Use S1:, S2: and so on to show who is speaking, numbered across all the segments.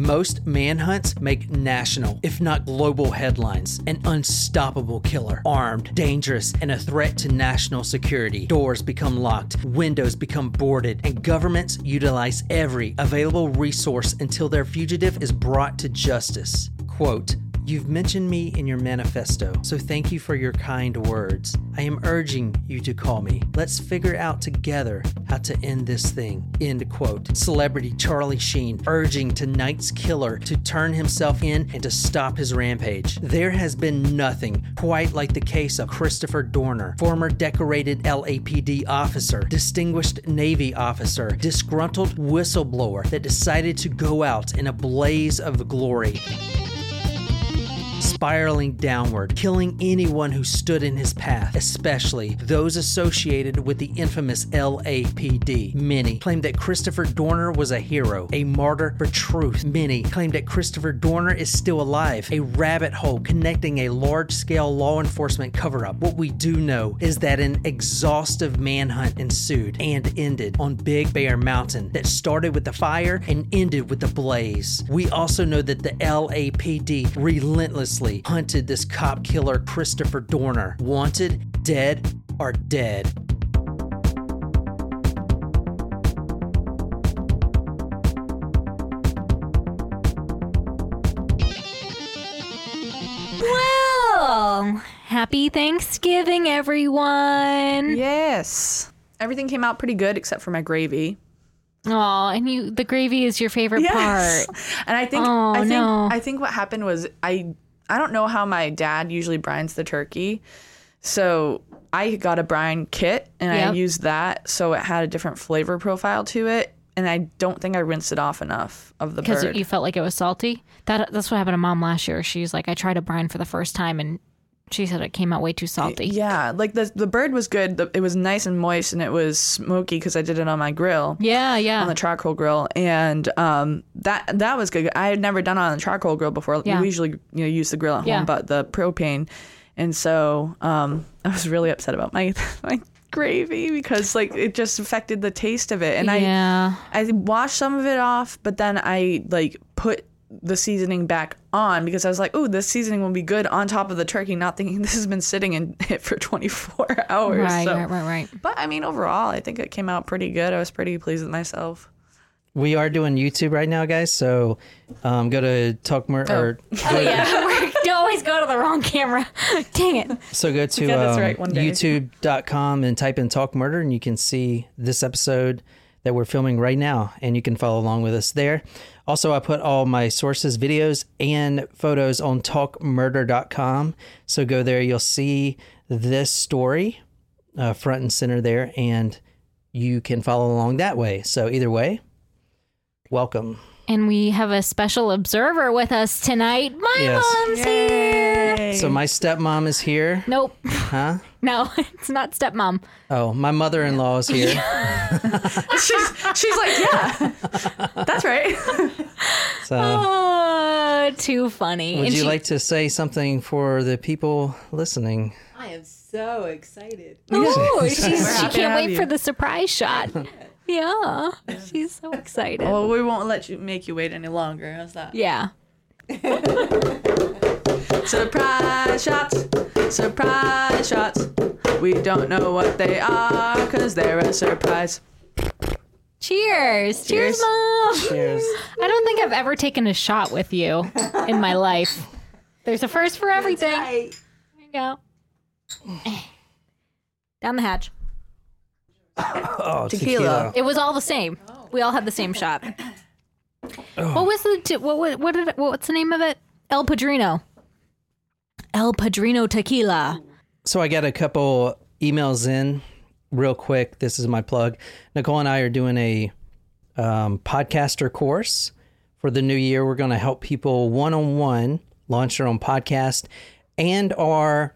S1: Most manhunts make national, if not global headlines. An unstoppable killer, armed, dangerous, and a threat to national security. Doors become locked, windows become boarded, and governments utilize every available resource until their fugitive is brought to justice. Quote, You've mentioned me in your manifesto, so thank you for your kind words. I am urging you to call me. Let's figure out together how to end this thing. End quote. Celebrity Charlie Sheen urging tonight's killer to turn himself in and to stop his rampage. There has been nothing quite like the case of Christopher Dorner, former decorated LAPD officer, distinguished Navy officer, disgruntled whistleblower that decided to go out in a blaze of glory spiraling downward, killing anyone who stood in his path, especially those associated with the infamous LAPD. Many claimed that Christopher Dorner was a hero, a martyr for truth. Many claimed that Christopher Dorner is still alive, a rabbit hole connecting a large scale law enforcement cover up. What we do know is that an exhaustive manhunt ensued and ended on Big Bear Mountain that started with the fire and ended with the blaze. We also know that the LAPD relentlessly hunted this cop killer Christopher Dorner. Wanted, dead, or dead.
S2: Well, happy Thanksgiving, everyone.
S3: Yes. Everything came out pretty good except for my gravy.
S2: Oh, and you the gravy is your favorite part.
S3: And I think
S2: Oh,
S3: I think
S2: no.
S3: I think what happened was I I don't know how my dad usually brines the turkey. So I got a brine kit and I used that so it had a different flavor profile to it and I don't think I rinsed it off enough of the
S2: Because you felt like it was salty. That that's what happened to mom last year. She's like, I tried a brine for the first time and she said it came out way too salty.
S3: yeah, like the the bird was good. The, it was nice and moist and it was smoky because I did it on my grill.
S2: Yeah, yeah.
S3: on the charcoal grill, and um, that that was good. I had never done it on the charcoal grill before.
S2: Yeah.
S3: We usually you know use the grill at
S2: Yeah.
S3: home, but the propane, and so um, I was really upset about my my gravy because like it just affected the taste of it, and
S2: yeah.
S3: I I washed some of it off, but then I like put the seasoning back on because I was like, oh, this seasoning will be good on top of the turkey, not thinking this has been sitting in it for 24 hours.
S2: Right,
S3: so-
S2: right, right, right.
S3: But I mean, overall, I think it came out pretty good. I was pretty pleased with myself.
S1: We are doing YouTube right now, guys. So um, go to Talk Mur- or
S2: yeah, we always go to the wrong camera. Dang it.
S1: so go to
S3: get this
S1: um,
S3: right.
S1: YouTube.com and type in Talk Murder, and you can see this episode that we're filming right now, and you can follow along with us there. Also, I put all my sources, videos, and photos on talkmurder.com. So go there, you'll see this story uh, front and center there, and you can follow along that way. So either way, welcome.
S2: And we have a special observer with us tonight. My
S1: Yes.
S2: mom's here.
S1: So my stepmom is here.
S2: Nope.
S1: Huh?
S2: No, it's not stepmom.
S1: Oh, my mother-in-law is here.
S3: she's she's like, yeah, that's right.
S1: So
S2: Oh, too funny.
S1: would
S2: And
S1: you
S2: she-
S1: like to say something for the people listening?
S4: I am so excited.
S2: Oh, she's, she can't wait
S3: you.
S2: for the surprise shot. Yeah, she's so excited.
S3: well, we won't let you make you wait any longer. How's that?
S2: Yeah.
S3: Surprise shots, surprise shots. We don't know what they are because they're a surprise.
S2: Cheers. Cheers,
S3: Cheers.
S2: mom.
S1: Cheers.
S2: I don't think I've ever taken a shot with you in my life. There's a first for everything.
S4: Right.
S2: There you go. Down the hatch.
S1: Oh,
S3: Tequila.
S2: It was all the same. We all had the same shot. Oh. What was the t- what what what did what's the name of it? El Padrino. El Padrino tequila.
S1: So I got a couple emails in real quick. This is my plug. Nicole and I are doing a um, podcaster course for the new year. We're going to help people one on one launch their own podcast and or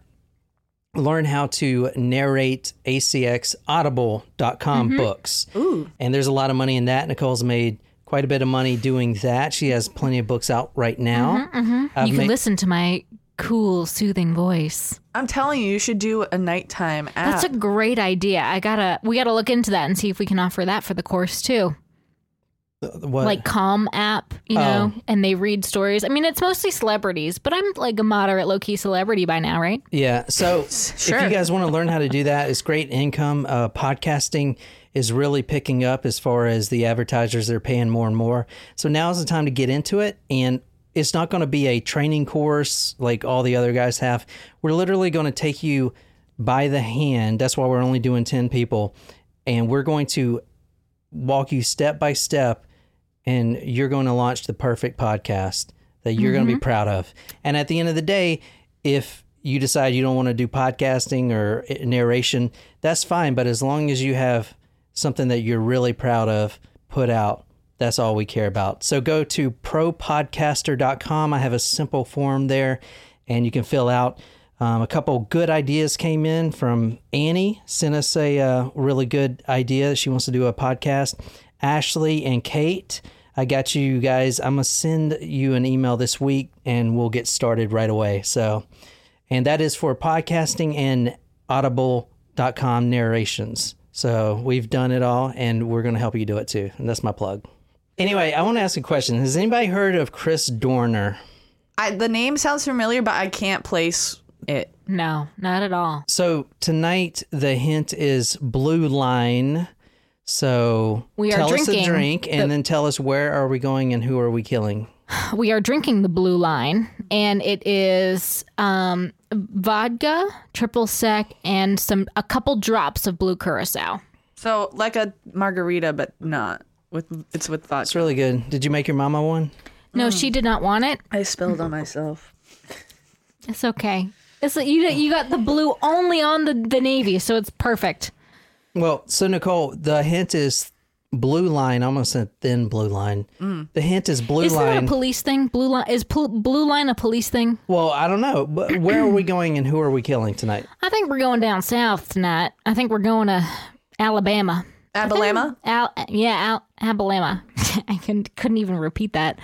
S1: learn how to narrate ACX audible.com mm-hmm. books. Ooh. And there's a lot of money in that. Nicole's made quite a bit of money doing that. She has plenty of books out right now. Mm-hmm, mm-hmm. I've
S2: you can
S1: made-
S2: listen to my cool, soothing voice.
S3: I'm telling you, you should do a nighttime app.
S2: That's a great idea. I gotta we gotta look into that and see if we can offer that for the course too.
S1: What?
S2: like Calm app, you know, and they read stories. I mean, it's mostly celebrities, but I'm like a moderate low key celebrity by now, right?
S1: Yeah. So if you guys want to learn how to do that, it's great income. Uh, podcasting is really picking up as far as the advertisers they're paying more and more. So now is the time to get into it. And it's not going to be a training course like all the other guys have. We're literally going to take you by the hand. That's why we're only doing 10 people. And we're going to walk you step by step and you're going to launch the perfect podcast that you're going to be mm-hmm. proud of. And at the end of the day, if you decide you don't want to do podcasting or eh, narration, that's fine. But as long as you have something that you're really proud of put out, that's all we care about. So go to propodcaster.com. I have a simple form there and you can fill out. Um, a couple good ideas came in from Annie, sent us a uh, really good idea. She wants to do a podcast. Ashley and Kate, I got you guys. I'm going to send you an email this week and we'll get started right away. So, and that is for podcasting and audible.com narrations. So we've done it all and we're going to help you do it too. And that's my plug. Anyway, I want to ask a question. Has anybody heard of Chris Dorner?
S3: I, the name sounds familiar, but I can't place it.
S2: No, not at all.
S1: So tonight the hint is blue line. So
S2: We are
S1: tell us a
S2: drinking
S1: drink and
S2: the-
S1: then tell us where are we going and who are we killing.
S2: We are drinking the blue line, and it is um, vodka, triple sec, and some a couple drops of blue curacao.
S3: So like a margarita, but not with. It's with
S1: thoughts.
S3: It's
S1: really good. Did you make your mama one?
S2: No,
S3: Mm.
S2: she did not want it.
S3: I spilled on myself.
S2: It's okay. It's like you you got the blue only on the the navy, so it's perfect.
S1: Well, so Nicole, the hint is blue line, almost a thin blue line. The hint is blue line.
S2: Isn't that
S1: line.
S2: a police thing? Blue line is pol- blue line a police thing?
S1: well, I don't know, but where are we going and who are we killing tonight?
S2: I think we're going down south tonight. I think we're going to Alabama.
S3: Abalama.
S2: Al, yeah, Al, Alabama. I couldn't couldn't even repeat that.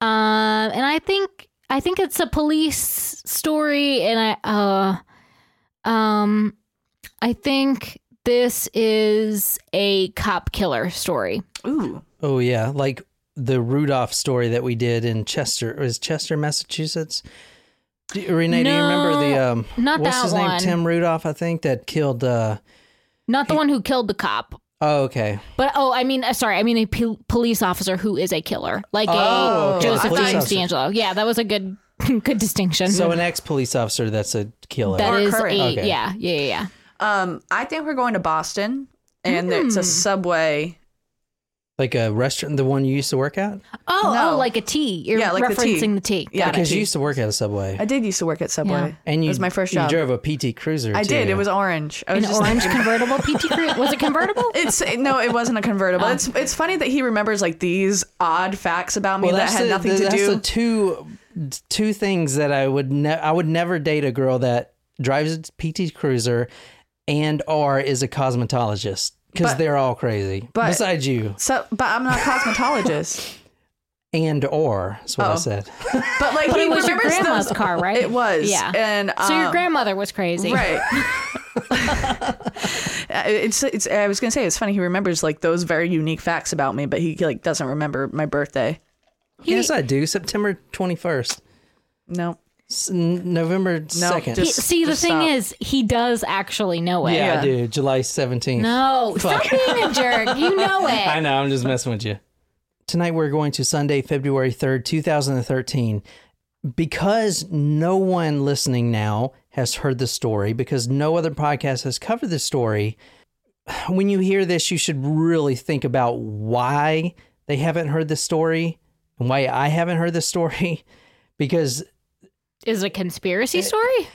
S2: Um, and I think I think it's a police story, and I uh, um, I think this is a cop killer story.
S3: Ooh.
S1: Oh yeah, like the Rudolph story that we did in Chester. Was Chester, Massachusetts? Do you- Renee, do you remember the
S2: No,
S1: um?
S2: not
S1: what's
S2: that
S1: his name? Tim Rudolph, I think, that killed. uh
S2: Not the one who killed the cop.
S1: Oh, okay.
S2: But oh, I mean, uh, sorry, I mean a p- police officer who is a killer, like
S1: Oh,
S2: a
S1: okay.
S2: Joseph
S1: Police
S2: James
S1: officer.
S2: DeAngelo. Yeah, that was a good, good distinction.
S1: So an ex police officer that's a killer.
S2: that
S3: Or
S2: is
S3: current.
S2: a
S1: Okay.
S2: yeah, yeah, yeah, yeah.
S3: Um, I think we're going to Boston, and it's a subway.
S1: Like a restaurant, the one you used to work at?
S2: Oh, oh
S3: No.
S2: oh, like a T. You're
S3: Yeah, like the T.
S2: referencing the T.
S3: Yeah,
S2: Got
S1: Because
S2: it.
S1: you used to work at a subway.
S3: I did used to work at Subway.
S2: Yeah.
S1: and you
S3: it was my first job.
S1: you drove a PT Cruiser.
S3: I did. It was orange. I was
S2: An
S3: just
S2: orange convertible PT Cruiser. Was it convertible?
S3: It's no, it wasn't a convertible. Oh. It's it's funny that he remembers like these odd facts about me
S1: well,
S3: that
S1: that's
S3: had
S1: the,
S3: nothing
S1: the-
S3: to
S1: that's
S3: do.
S1: the two two things that I would ne- I would never date a girl that drives a PT Cruiser and or is a cosmetologist because they're all crazy.
S3: but-
S1: Besides you,
S3: so, but I'm not a cosmetologist.
S1: and or is what I
S3: Oh.
S1: said.
S3: But like
S2: But
S3: he
S2: it was your
S3: remembers
S2: grandma's
S3: those-
S2: car, right?
S3: It was.
S2: Yeah.
S3: And
S2: so your
S3: um,
S2: grandmother was crazy.
S3: Right. Uh, it's it's. I was gonna say it's funny. He remembers like those very unique facts about me, but he like doesn't remember my birthday.
S1: He, yes, I do. September twenty first,
S3: No.
S1: November second.
S2: He-
S3: just-
S2: see, the
S3: just
S2: thing
S3: stop.
S2: is, he does actually know it.
S1: yeah,
S3: Yeah.
S1: I do. July seventeenth.
S2: No, stop being a jerk. You know it.
S1: I know. I'm just messing with you. Tonight we're going to Sunday, February 3rd, 2013. Because no one listening now has heard the story, because no other podcast has covered the story, when you hear this, you should really think about why they haven't heard the story and why I haven't heard the story. Because
S2: Is it a conspiracy story?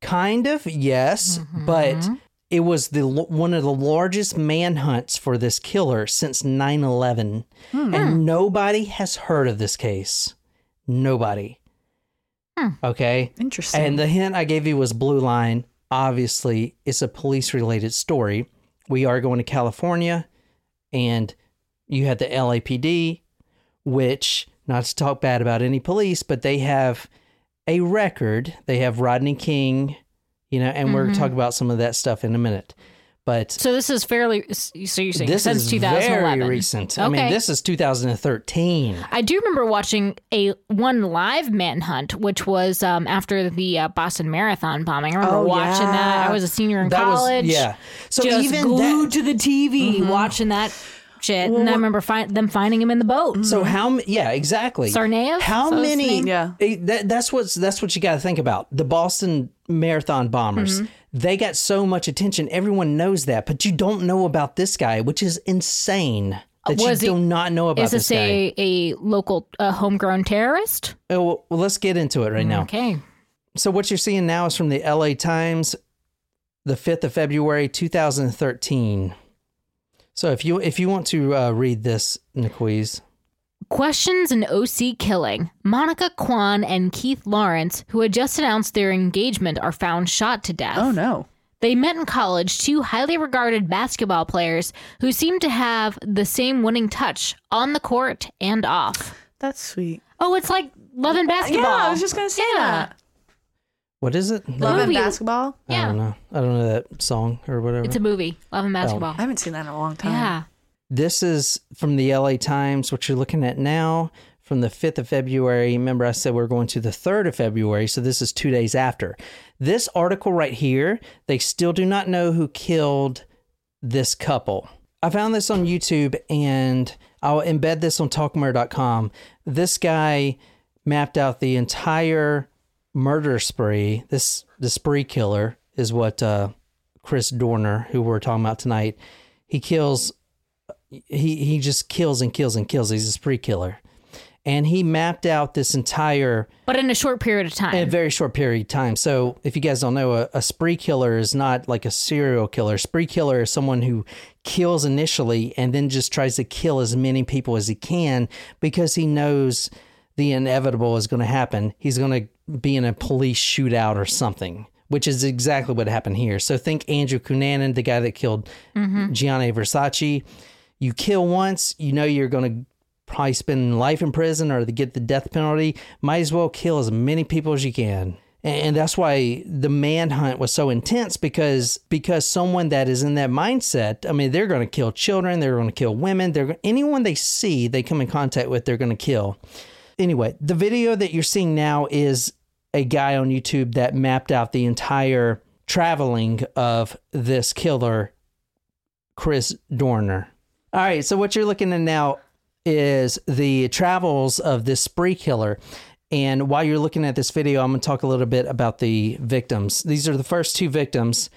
S1: Kind of, yes, mm-hmm. but it was the one of the largest manhunts for this killer since 9/11, hmm. and nobody has heard of this case. Nobody. Hmm. Okay.
S3: Interesting.
S1: And the hint I gave you was Blue Line. Obviously, it's a police related story. We are going to California, and you had the LAPD, which, not to talk bad about any police, but they have a record. They have Rodney King, you know, and we're talking about some of that stuff in a minute. But
S2: So this is fairly. So you're saying
S1: this
S2: since
S1: is
S2: 2011.
S1: very recent. I mean, this is 2013.
S2: I do remember watching a one live manhunt, which was um, after the uh, Boston Marathon bombing. I remember
S3: Oh,
S2: watching that. I was a senior in
S1: That was-
S2: college.
S1: yeah. So even
S2: glued
S1: that-
S2: to the TV watching that shit, and I remember fi- them finding him in the boat.
S1: So how? m- Yeah, exactly.
S2: Tsarnaev?
S1: How
S2: So
S1: many?
S3: Yeah.
S1: eh, that, that's what's that's what you got to think about. The Boston Marathon bombers.
S2: Mm-hmm.
S1: They got so much attention. Everyone knows that, but you don't know about this guy, which is insane. That
S2: Was
S1: you
S2: he-
S1: do not know about
S2: Is this
S1: this guy.
S2: a, a local uh, homegrown terrorist?
S1: Oh, well, well, let's get into it right now.
S2: Okay.
S1: So what you're seeing now is from the LA Times, the 5th of February, 2013. So if you if you want to uh, read this, Niquiz,
S2: Questions an OC killing. Monica Kwan and Keith Lawrence, who had just announced their engagement, are found shot to death.
S3: Oh no.
S2: They met in college, two highly regarded basketball players who seemed to have the same winning touch on the court and off.
S3: That's sweet.
S2: Oh, it's like love and basketball.
S3: Yeah, I was just gonna say
S2: Yeah.
S3: that.
S1: What is it?
S3: Love and
S2: movie.
S3: basketball.
S1: I
S2: Yeah.
S1: don't know. I don't know that song or whatever.
S2: It's a movie, love and oh. basketball.
S3: I haven't seen that in a long time.
S2: yeah.
S1: This is from the LA Times, what you're looking at now from the 5th of February. Remember, I said we're going to the 3rd of February, so this is two days after. This article right here, they still do not know who killed this couple. I found this on YouTube and I'll embed this on talkmurder.com. This guy mapped out the entire murder spree. This the spree killer is what uh, Chris Dorner, who we're talking about tonight, he kills he he just kills and kills and kills. He's a spree killer. And he mapped out this entire
S2: But in a short period of time.
S1: in a very short period of time. So if you guys don't know, a, a spree killer is not like a serial killer. Spree killer is someone who kills initially and then just tries to kill as many people as he can because he knows the inevitable is going to happen. He's going to be in a police shootout or something, which is exactly what happened here. So think Andrew Cunanan, the guy that killed mm-hmm. Gianni Versace. You kill once, you know you're going to probably spend life in prison or to get the death penalty. Might as well kill as many people as you can. And that's why the manhunt was so intense because because someone that is in that mindset, I mean, they're going to kill children, they're going to kill women, they're anyone they see, they come in contact with, they're going to kill. Anyway, the video that you're seeing now is a guy on YouTube that mapped out the entire traveling of this killer, Chris Dorner. All right, so what you're looking at now is the travels of this spree killer. And while you're looking at this video, I'm going to talk a little bit about the victims. These are the first two victims.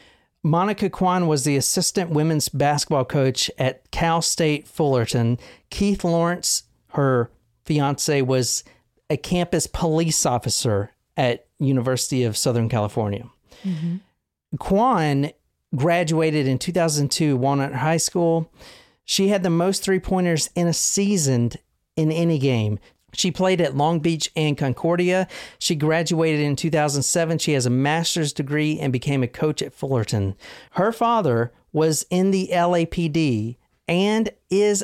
S1: Monica Kwan was the assistant women's basketball coach at Cal State Fullerton. Keith Lawrence, her fiance, was a campus police officer at University of Southern California. Mm-hmm. Kwan graduated in 2002 Walnut High School. She had the most three pointers in a season in any game. She played at Long Beach and Concordia. She graduated in 2007. She has a master's degree and became a coach at Fullerton. Her father was in the LAPD and is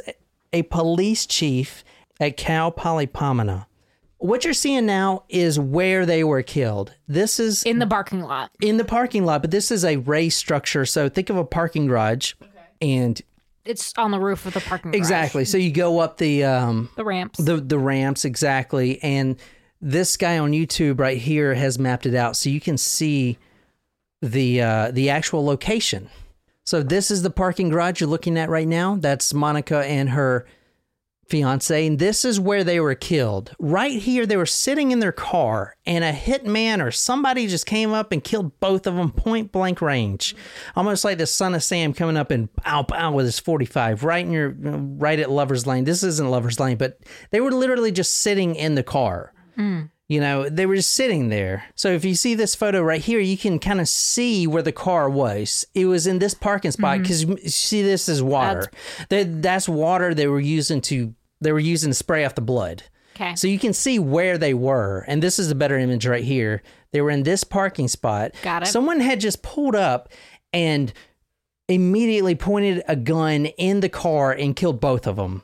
S1: a police chief at Cal Poly Pomona. What you're seeing now is where they were killed. This is
S2: in the parking lot.
S1: in the parking lot, but this is a raised structure. So think of a parking garage, and
S2: It's on the roof of the parking garage.
S1: exactly. So you go up the um
S2: The ramps.
S1: the the ramps exactly, and this guy on YouTube right here has mapped it out, so you can see the uh, the actual location. So this is the parking garage you're looking at right now. That's Monica and her fiance, and this is where they were killed. Right here, they were sitting in their car, and a hitman or somebody just came up and killed both of them point blank range, almost like the son of Sam coming up and pow pow with his 45 right in your right at Lovers Lane. This isn't Lovers Lane, but they were literally just sitting in the car. Hmm. You know, they were just sitting there. So if you see this photo right here, you can kind of see where the car was. It was in this parking spot mm-hmm. because you see this is water. That that's water they were using to they were using to spray off the blood.
S2: Okay.
S1: So you can see where they were, and this is a better image right here. They were in this parking spot.
S2: Got it.
S1: Someone had just pulled up and immediately pointed a gun in the car and killed both of them.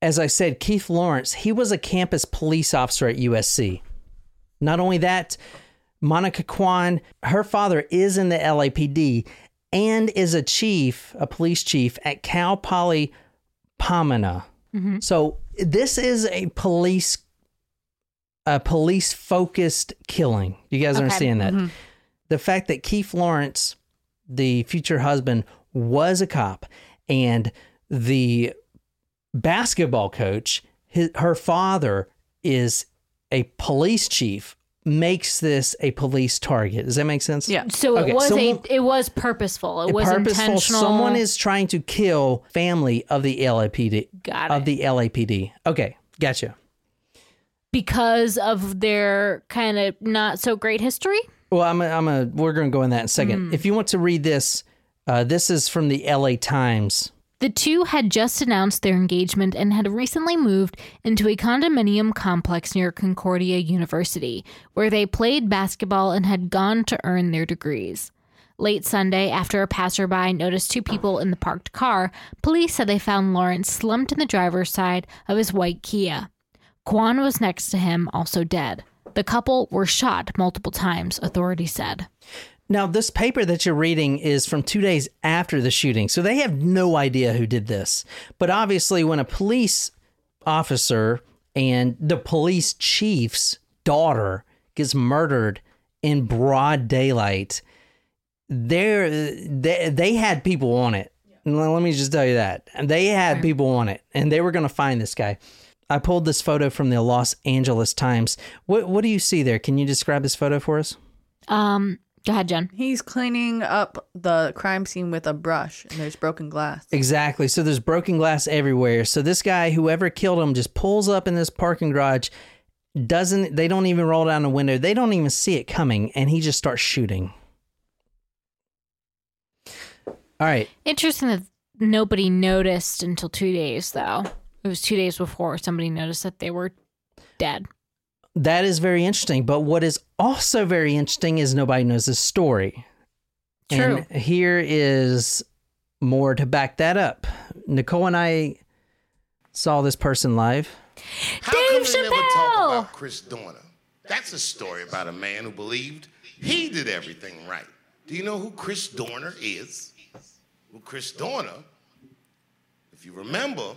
S1: As I said, Keith Lawrence, he was a campus police officer at USC. Not only that, Monica Kwan, her father is in the LAPD and is a chief, a police chief at Cal Poly Pomona. Mm-hmm. So this is a police a police focused killing. You guys
S2: Okay.
S1: understand that? Mm-hmm. The fact that Keith Lawrence, the future husband, was a cop and the basketball coach, his, her father is a police chief makes this a police target. Does that make sense?
S3: Yeah.
S2: So
S1: Okay,
S2: it was
S1: someone-
S2: a it was purposeful. It was
S1: purposeful.
S2: intentional.
S1: Someone is trying to kill family of the LAPD.
S2: Got it.
S1: Of the LAPD. Okay, gotcha.
S2: because of their kind of not so great history.
S1: Well, I'm a, I'm a we're going to go in that in a second. If you want to read this, uh, this is from the LA Times.
S2: The two had just announced their engagement and had recently moved into a condominium complex near Concordia University, where they played basketball and had gone to earn their degrees. Late Sunday, after a passerby noticed two people in the parked car, police said they found Lawrence slumped in the driver's side of his white Kia. Kwan was next to him, also dead. The couple were shot multiple times, authorities said.
S1: Now, this paper that you're reading is from two days after the shooting, so they have no idea who did this. But obviously, when a police officer and the police chief's daughter gets murdered in broad daylight, they're, they they had people on it. Let me just tell you that they had people on it, and they were going to find this guy. I pulled this photo from the Los Angeles Times. What what do you see there? Can you describe this photo for us?
S2: Um, go ahead, Jen.
S3: He's cleaning up the crime scene with a brush, and there's broken glass.
S1: Exactly. So there's broken glass everywhere. So this guy, whoever killed him, just pulls up in this parking garage. Doesn't they don't even roll down the window. They don't even see it coming, and he just starts shooting. All right.
S2: Interesting that nobody noticed until two days, though. It was two days before somebody noticed that they were dead.
S1: That is very interesting. But what is also very interesting is nobody knows the story.
S2: True.
S1: And here is more to back that up. Nicole and I saw this person live.
S5: How
S2: Dave
S5: come they never talk about Chris Dorner? That's a story about a man who believed he did everything right. Do you know who Chris Dorner is? Well, Chris Dorner, if you remember,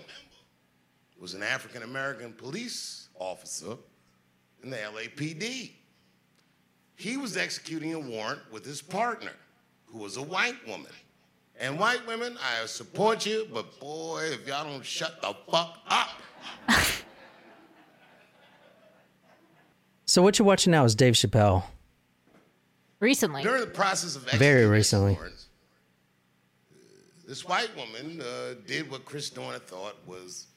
S5: was an African American police officer in the LAPD. He was executing a warrant with his partner, who was a white woman. And white women, I support you, but boy, if y'all don't shut the fuck up.
S1: So what you're watching now is Dave Chappelle.
S2: Recently.
S5: During the process of
S1: Very recently.
S5: warrants, this white woman uh, did what Chris Dorner thought was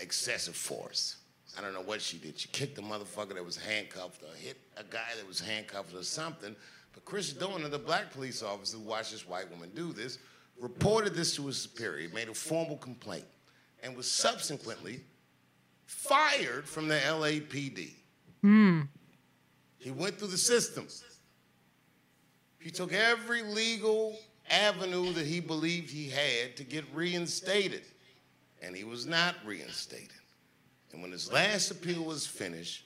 S5: excessive force. I don't know what she did. She kicked a motherfucker that was handcuffed or hit a guy that was handcuffed or something. But Chris Dorner, the black police officer who watched this white woman do this, reported this to his superior, made a formal complaint, and was subsequently fired from the LAPD. Hmm. He went through the system. He took every legal avenue that he believed he had to get reinstated, and he was not reinstated. And when his last appeal was finished,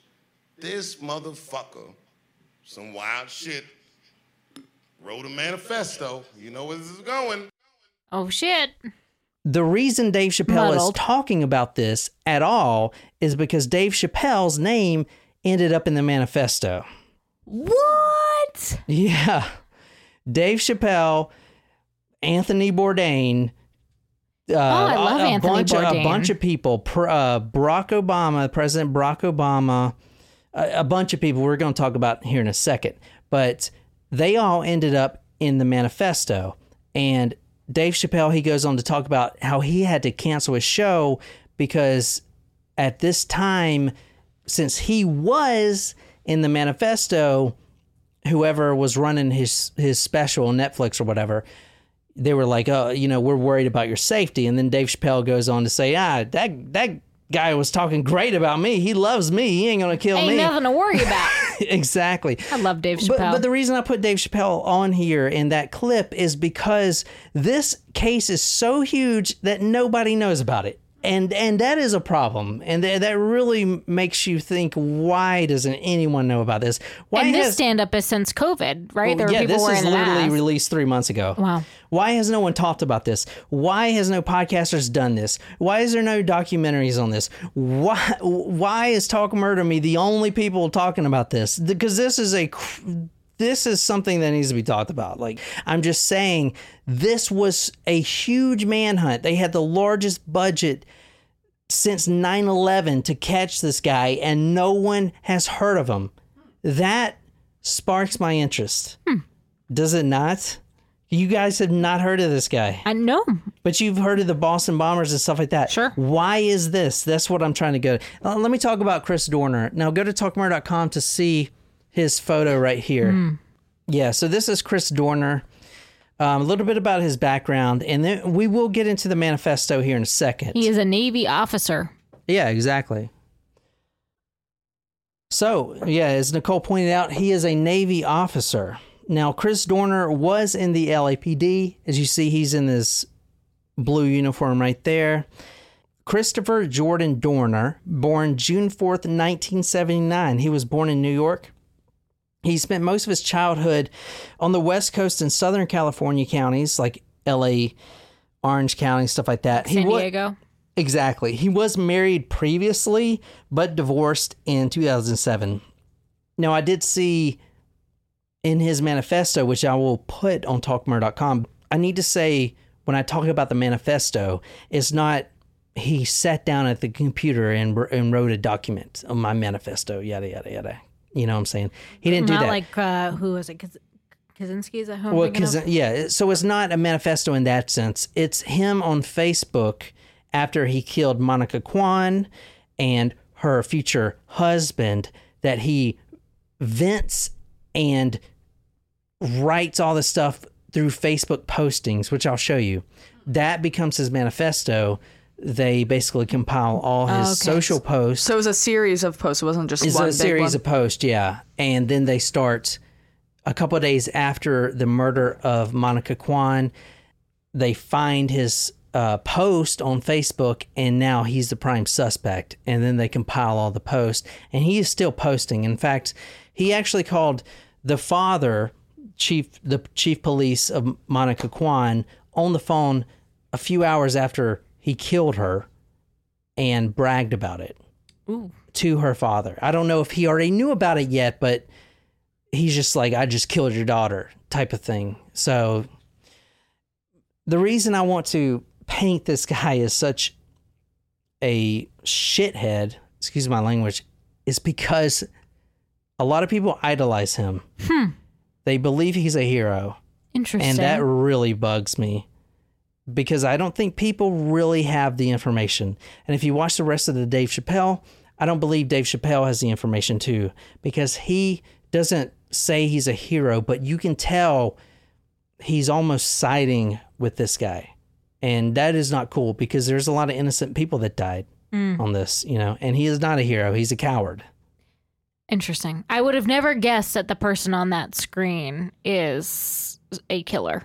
S5: this motherfucker, some wild shit, wrote a manifesto. You know where this is going.
S2: Oh, shit.
S1: The reason Dave Chappelle
S2: Muddled.
S1: is talking about this at all is because Dave Chappelle's name ended up in the manifesto.
S2: What?
S1: Yeah. Dave Chappelle, Anthony Bourdain. Uh,
S2: Oh, I love
S1: a, a
S2: Anthony
S1: bunch Of, a bunch of people. Pr- uh, Barack Obama, President Barack Obama, a, a bunch of people we're going to talk about here in a second. But they all ended up in the manifesto. And Dave Chappelle, he goes on to talk about how he had to cancel his show because at this time, since he was in the manifesto, whoever was running his his special on Netflix or whatever, they were like, "Oh, you know, we're worried about your safety." And then Dave Chappelle goes on to say, "Ah, that that guy was talking great about me. He loves me. He ain't gonna kill
S2: Ain't
S1: me."
S2: nothing to worry about.
S1: exactly.
S2: I love Dave
S1: But,
S2: Chappelle.
S1: but the reason I put Dave Chappelle on here in that clip is because this case is so huge that nobody knows about it. And and that is a problem, and th- that really makes you think: Why doesn't anyone know about this? Why
S2: and this
S1: has-
S2: stand up is since COVID, right? there
S1: yeah, this is literally released three months ago.
S2: Wow.
S1: Why has no one talked about this? Why has no podcasters done this? Why is there no documentaries on this? Why why is Talk Murder Me the only people talking about this? Because this is a this is something that needs to be talked about. Like I'm just saying, this was a huge manhunt. They had the largest budget since 9/11 to catch this guy, and no one has heard of him. That sparks my interest. Does it not? You guys have not heard of this guy,
S2: I know.
S1: but you've heard of the Boston Bombers and stuff like that.
S2: Sure.
S1: Why is this? That's what I'm trying to go. Uh, let me talk about Chris Dorner. Now go to talkmurder.com to see his photo right here. Yeah, so this is Chris Dorner. Um, a little bit about his background, and then we will get into the manifesto here in a second.
S2: He is a Navy officer.
S1: Yeah, exactly. So, yeah, as Nicole pointed out, he is a Navy officer. Now, Chris Dorner was in the LAPD. As you see, he's in this blue uniform right there. Christopher Jordan Dorner, born June 4th, 1979. He was born in New York. He spent most of his childhood on the West Coast in Southern California counties like LA, Orange County, stuff like that.
S2: San
S1: he wa-
S2: Diego.
S1: Exactly. He was married previously, but divorced in 2007. Now, I did see in his manifesto, which I will put on talkmurder.com, I need to say when I talk about the manifesto, it's not he sat down at the computer and, and wrote a document on my manifesto, yada, yada, yada. You know what I'm saying? He didn't do
S2: Not
S1: that.
S2: like uh, who was it? Kaz- Kaczynski is that who
S1: Well, because yeah, so it's not a manifesto in that sense. It's him on Facebook after he killed Monica Kwan and her future husband that he vents and writes all this stuff through Facebook postings, which I'll show you. That becomes his manifesto. They basically compile all his
S2: okay.
S1: social posts
S3: So it was a series of posts. It wasn't just
S1: it's
S3: one
S1: a series
S3: one.
S1: of posts, yeah. And then they start a couple of days after the murder of Monica Kwan. They find his uh, post on Facebook, and now he's the prime suspect. And then they compile all the posts, and he is still posting. In fact, he actually called the father, chief, the chief police of Monica Kwan, on the phone a few hours after he killed her, and bragged about it
S2: Ooh.
S1: to her father. I don't know if he already knew about it yet, but he's just like, I just killed your daughter type of thing. So the reason I want to paint this guy as such a shithead, excuse my language, is because a lot of people idolize him. Hmm. They believe he's a hero.
S2: Interesting.
S1: And that really bugs me because I don't think people really have the information. And if you watch the rest of the Dave Chappelle, I don't believe Dave Chappelle has the information too because he doesn't say he's a hero, but you can tell he's almost siding with this guy. And that is not cool because there's a lot of innocent people that died mm. on this, you know, and he is not a hero. He's a coward.
S2: Interesting. I would have never guessed that the person on that screen is a killer.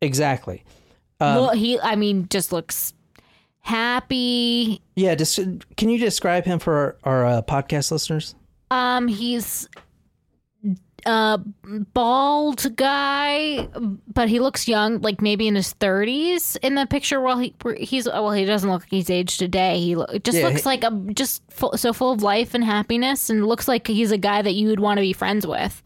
S1: Exactly. Um,
S2: well, he, I mean, just looks happy.
S1: Yeah. Just, can you describe him for our, our uh, podcast listeners?
S2: Um, he's a bald guy, but he looks young, like maybe in his thirties in the picture. While he he's well, he doesn't look like he's aged today. He lo- just
S1: Yeah,
S2: looks
S1: he-
S2: like a just full, so full of life and happiness, and looks like he's a guy that you would want to be friends with.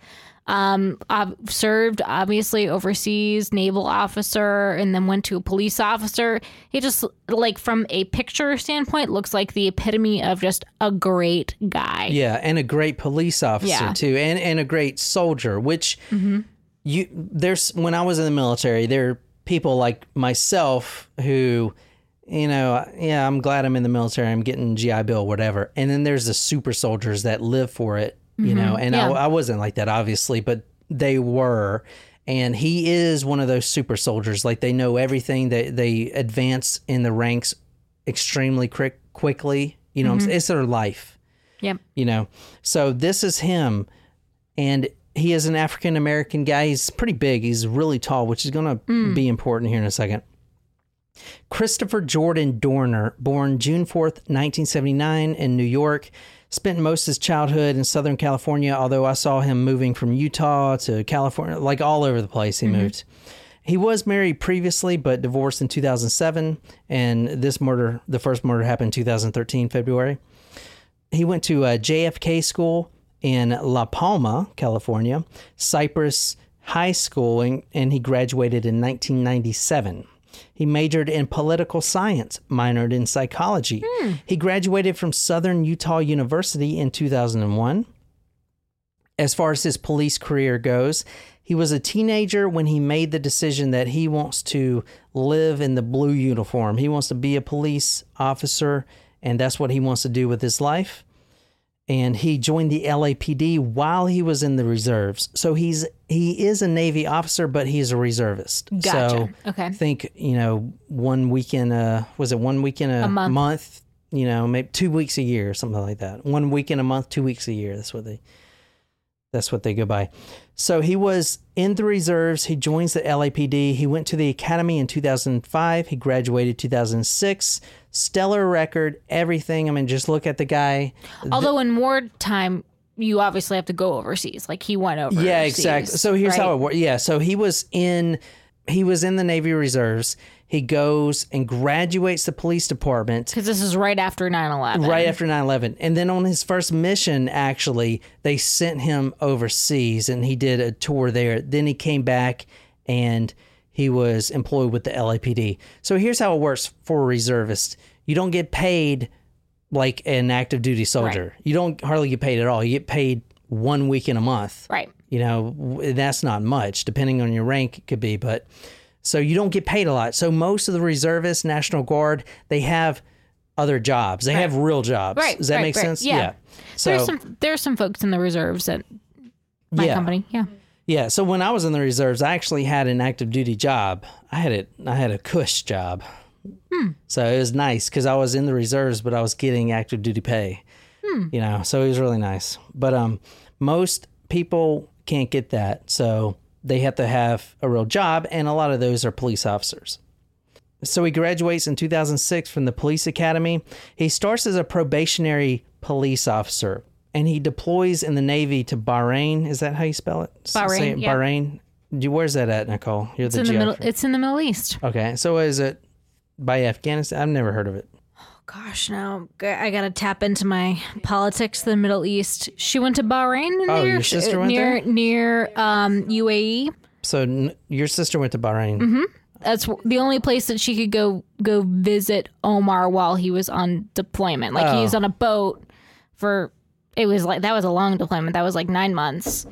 S2: Um, I've served obviously overseas, naval officer, and then went to a police officer. He just like from a picture standpoint looks like the epitome of just a great guy.
S1: Yeah, and a great police officer
S2: Yeah.
S1: too, and and a great soldier. Which you there's when I was in the military, there are people like myself who, you know, yeah, I'm glad I'm in the military. I'm getting GI Bill, whatever. And then there's the super soldiers that live for it, you know. Mm-hmm. And
S2: Yeah.
S1: I, I wasn't like that, obviously, but they were. And he is one of those super soldiers. Like they know everything. They they advance in the ranks extremely quick quickly. You know, mm-hmm. it's their life
S2: Yep.
S1: you know so this is him and he is an african american guy he's pretty big he's really tall which is going to mm. be important here in a second Christopher Jordan Dorner, born June 4th, 1979, in New York, spent most of his childhood in Southern California, although I saw him moving from Utah to California, like all over the place he moved. He was married previously, but divorced in 2007, and this murder, the first murder, happened in 2013, February. He went to uh, JFK School in La Palma, California, Cypress High School, and, and he graduated in 1997. He majored in political science, minored in psychology. Hmm. He graduated from Southern Utah University in 2001. As far as his police career goes, he was a teenager when he made the decision that he wants to live in the blue uniform. He wants to be a police officer, and that's what he wants to do with his life. And he joined the LAPD while he was in the reserves. So he's he is a Navy officer, but he's a reservist.
S2: Gotcha.
S1: So
S2: Okay.
S1: I think you know one weekend. Uh, was it one weekend a,
S2: A month.
S1: You know, maybe two weeks a year, or something like that. One weekend a month, two weeks a year. That's what they. That's what they go by. So he was in the reserves. He joins the LAPD. He went to the academy in 2005. He graduated 2006. Stellar record, everything. I mean, just look at the guy.
S2: Although in wartime, you obviously have to go overseas. Like he went over.
S1: Yeah, exactly. So here's how it works. Yeah, so he was in he was in the Navy Reserves. He goes and graduates the police department
S2: Because this is right after 9-11.
S1: right after 9/11. And then on his first mission actually, they sent him overseas and he did a tour there. Then he came back and he was employed with the LAPD. So here's how it works for a reservist. You don't get paid like an active duty soldier. You don't hardly get paid at all. You get paid one week in a month.
S2: Right.
S1: You know, that's not much, depending on your rank, it could be. But so you don't get paid a lot. So most of the reservists, National Guard, they have other jobs. They have real jobs.
S2: Right,
S1: Does that
S2: right,
S1: make
S2: right.
S1: sense?
S2: Yeah.
S1: So
S2: there's some there's some folks in the reserves at my
S1: yeah,
S2: company. Yeah.
S1: yeah. So when I was in the reserves, I actually had an active duty job. I had it. I had a cush job.
S2: Hmm.
S1: So it was nice because I was in the reserves, but I was getting active duty pay.
S2: Hmm.
S1: You know, so it was really nice. But um, most people can't get that, so they have to have a real job, and a lot of those are police officers. So he graduates in 2006 from the police academy. He starts as a probationary police officer and he deploys in the Navy to Bahrain. Is that how you spell it?
S2: Bahrain,
S1: it,
S2: yeah.
S1: Bahrain. Where's that at, Nicole? You're
S2: It's
S1: the
S2: in the middle it's in the Middle East.
S1: Okay, so is it by Afghanistan? I've never heard of it.
S2: Oh Gosh, now I gotta tap into my politics. The Middle East. She went to Bahrain.
S1: Oh,
S2: near,
S1: your sister went
S2: near
S1: there?
S2: near um, UAE.
S1: So n- your sister went to Bahrain.
S2: Mm-hmm. That's the only place that she could go go visit Omar while he was on deployment. Like he
S1: Oh.
S2: was on a boat for it was like that was a long deployment. That was like nine months,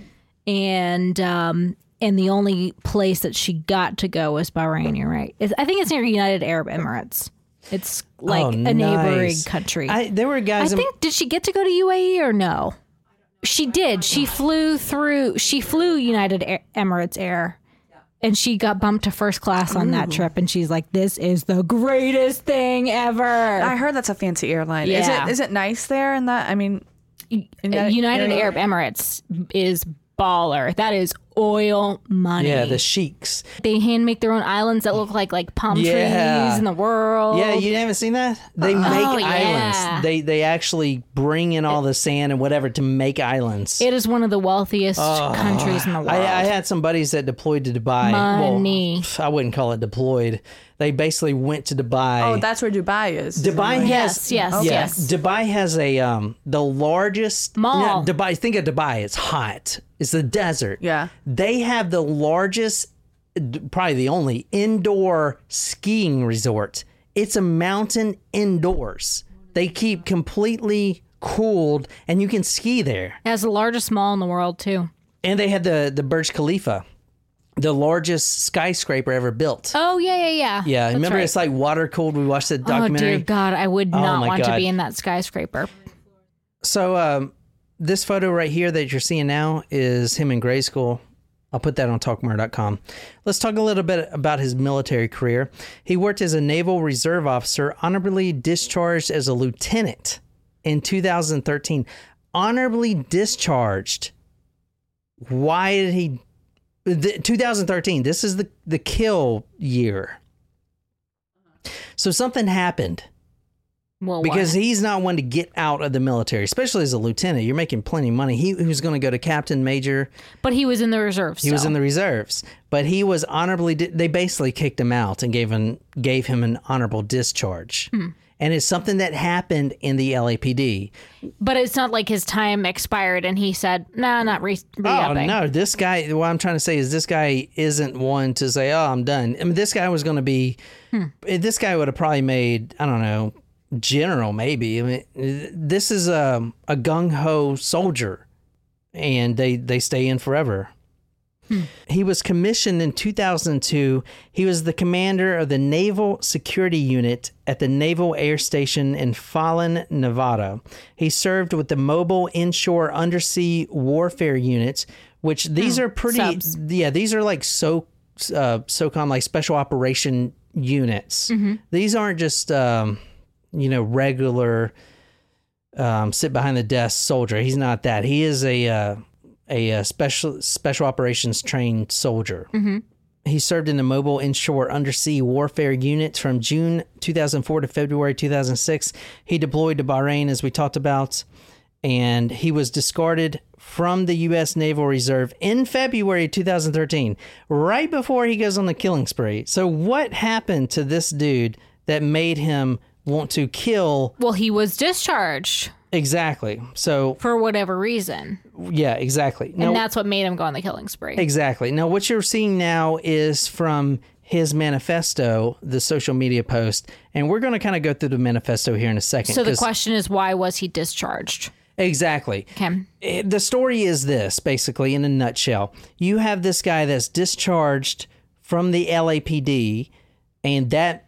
S2: and um and the only place that she got to go was Bahrain. You're right. It's, I think it's near United Arab Emirates. It's oh, like
S1: Oh,
S2: a neighboring
S1: nice.
S2: country.
S1: I, there were
S2: I
S1: guys. in-
S2: think did she get to go to UAE or no? She did. She flew through. She flew United Air- Emirates Air, and she got bumped to first class on that trip. And she's like, "This is the greatest thing ever."
S3: I heard that's a fancy airline. Is
S2: Yeah.
S3: it is it nice there? And that I mean, in that
S2: United
S3: area?
S2: Arab Emirates is baller. That is oil money.
S1: yeah, the sheiks.
S2: they hand make their own islands that look like like palm
S1: Yeah.
S2: trees in the world.
S1: Yeah, you haven't seen that? They make
S2: Oh, yeah.
S1: islands. They they actually bring in all the sand and whatever to make islands.
S2: it is one of the wealthiest countries in the world.
S1: I, I had some buddies that deployed to Dubai.
S2: Money.
S1: Well, I wouldn't call it deployed. They basically went to Dubai.
S3: Oh, that's where Dubai is.
S1: Dubai has
S2: Yes, yes,
S1: yeah,
S2: yes.
S1: Dubai has a um the largest
S2: Mall.
S1: Yeah, Dubai. Think of Dubai. It's hot. It's the desert.
S3: Yeah.
S1: They have the largest, probably the only indoor skiing resort. It's a mountain indoors. They keep completely cooled, and you can ski there.
S2: It has the largest mall in the world too.
S1: And they had the the Burj Khalifa, the largest skyscraper ever built.
S2: Oh yeah, yeah, yeah.
S1: Yeah,
S2: That's
S1: remember
S2: right.
S1: it's like water cooled. We watched the documentary.
S2: Oh dear God, I would not
S1: my
S2: want to be in that skyscraper.
S1: So um, this photo right here that you're seeing now is him in grade school. I'll put that on talkmurder.com. Let's talk a little bit about his military career. He worked as a naval reserve officer, honorably discharged as a lieutenant in 2013. Honorably discharged. Why did he? The, 2013. This is the the kill year. So something happened
S2: Well,
S1: because
S2: what?
S1: he's not one to get out of the military, especially as a lieutenant. You're making plenty of money. He, he was going to go to captain, major.
S2: but he was in the reserves.
S1: He was in the reserves, but he was honorably. Di- they basically kicked him out and gave him gave him an honorable discharge.
S2: Hmm.
S1: And it's something that happened in the LAPD.
S2: But it's not like his time expired and he said, "Nah, not re-
S1: Oh
S2: re-upping."
S1: no, this guy. What I'm trying to say is this guy isn't one to say, "Oh, I'm done." I mean, this guy was going to be.
S2: Hmm.
S1: This guy would have probably made. I don't know, general maybe. I mean, this is a a gung ho soldier, and they they stay in forever. He was commissioned in 2002. He was the commander of the Naval Security Unit at the Naval Air Station in Fallon, Nevada. He served with the Mobile Inshore Undersea Warfare Units, which these are pretty.
S2: Subs.
S1: Yeah, these are like so uh, SOCOM like special operation units. These aren't just um, you know regular um, sit behind the desk soldier. He's not that. He is a uh, a, uh special special operations trained soldier. He served in the Mobile Inshore Undersea Warfare Unit from June 2004 to February 2006. He deployed to Bahrain, as we talked about, and he was discarded from the U.S. Naval Reserve in February 2013, right before he goes on the killing spree. So, what happened to this dude that made him want to kill?
S2: Well, he was discharged
S1: Exactly. So,
S2: for whatever reason,
S1: yeah, exactly.
S2: and that's what made him go on the killing spree.
S1: Exactly. Now, what you're seeing now is from his manifesto, the social media post, and we're going to kind of go through the manifesto here in a second.
S2: so the question is, why was he discharged?
S1: exactly.
S2: Okay.
S1: Eh, The story is this, basically, in a nutshell. You have this guy that's discharged from the LAPD, and that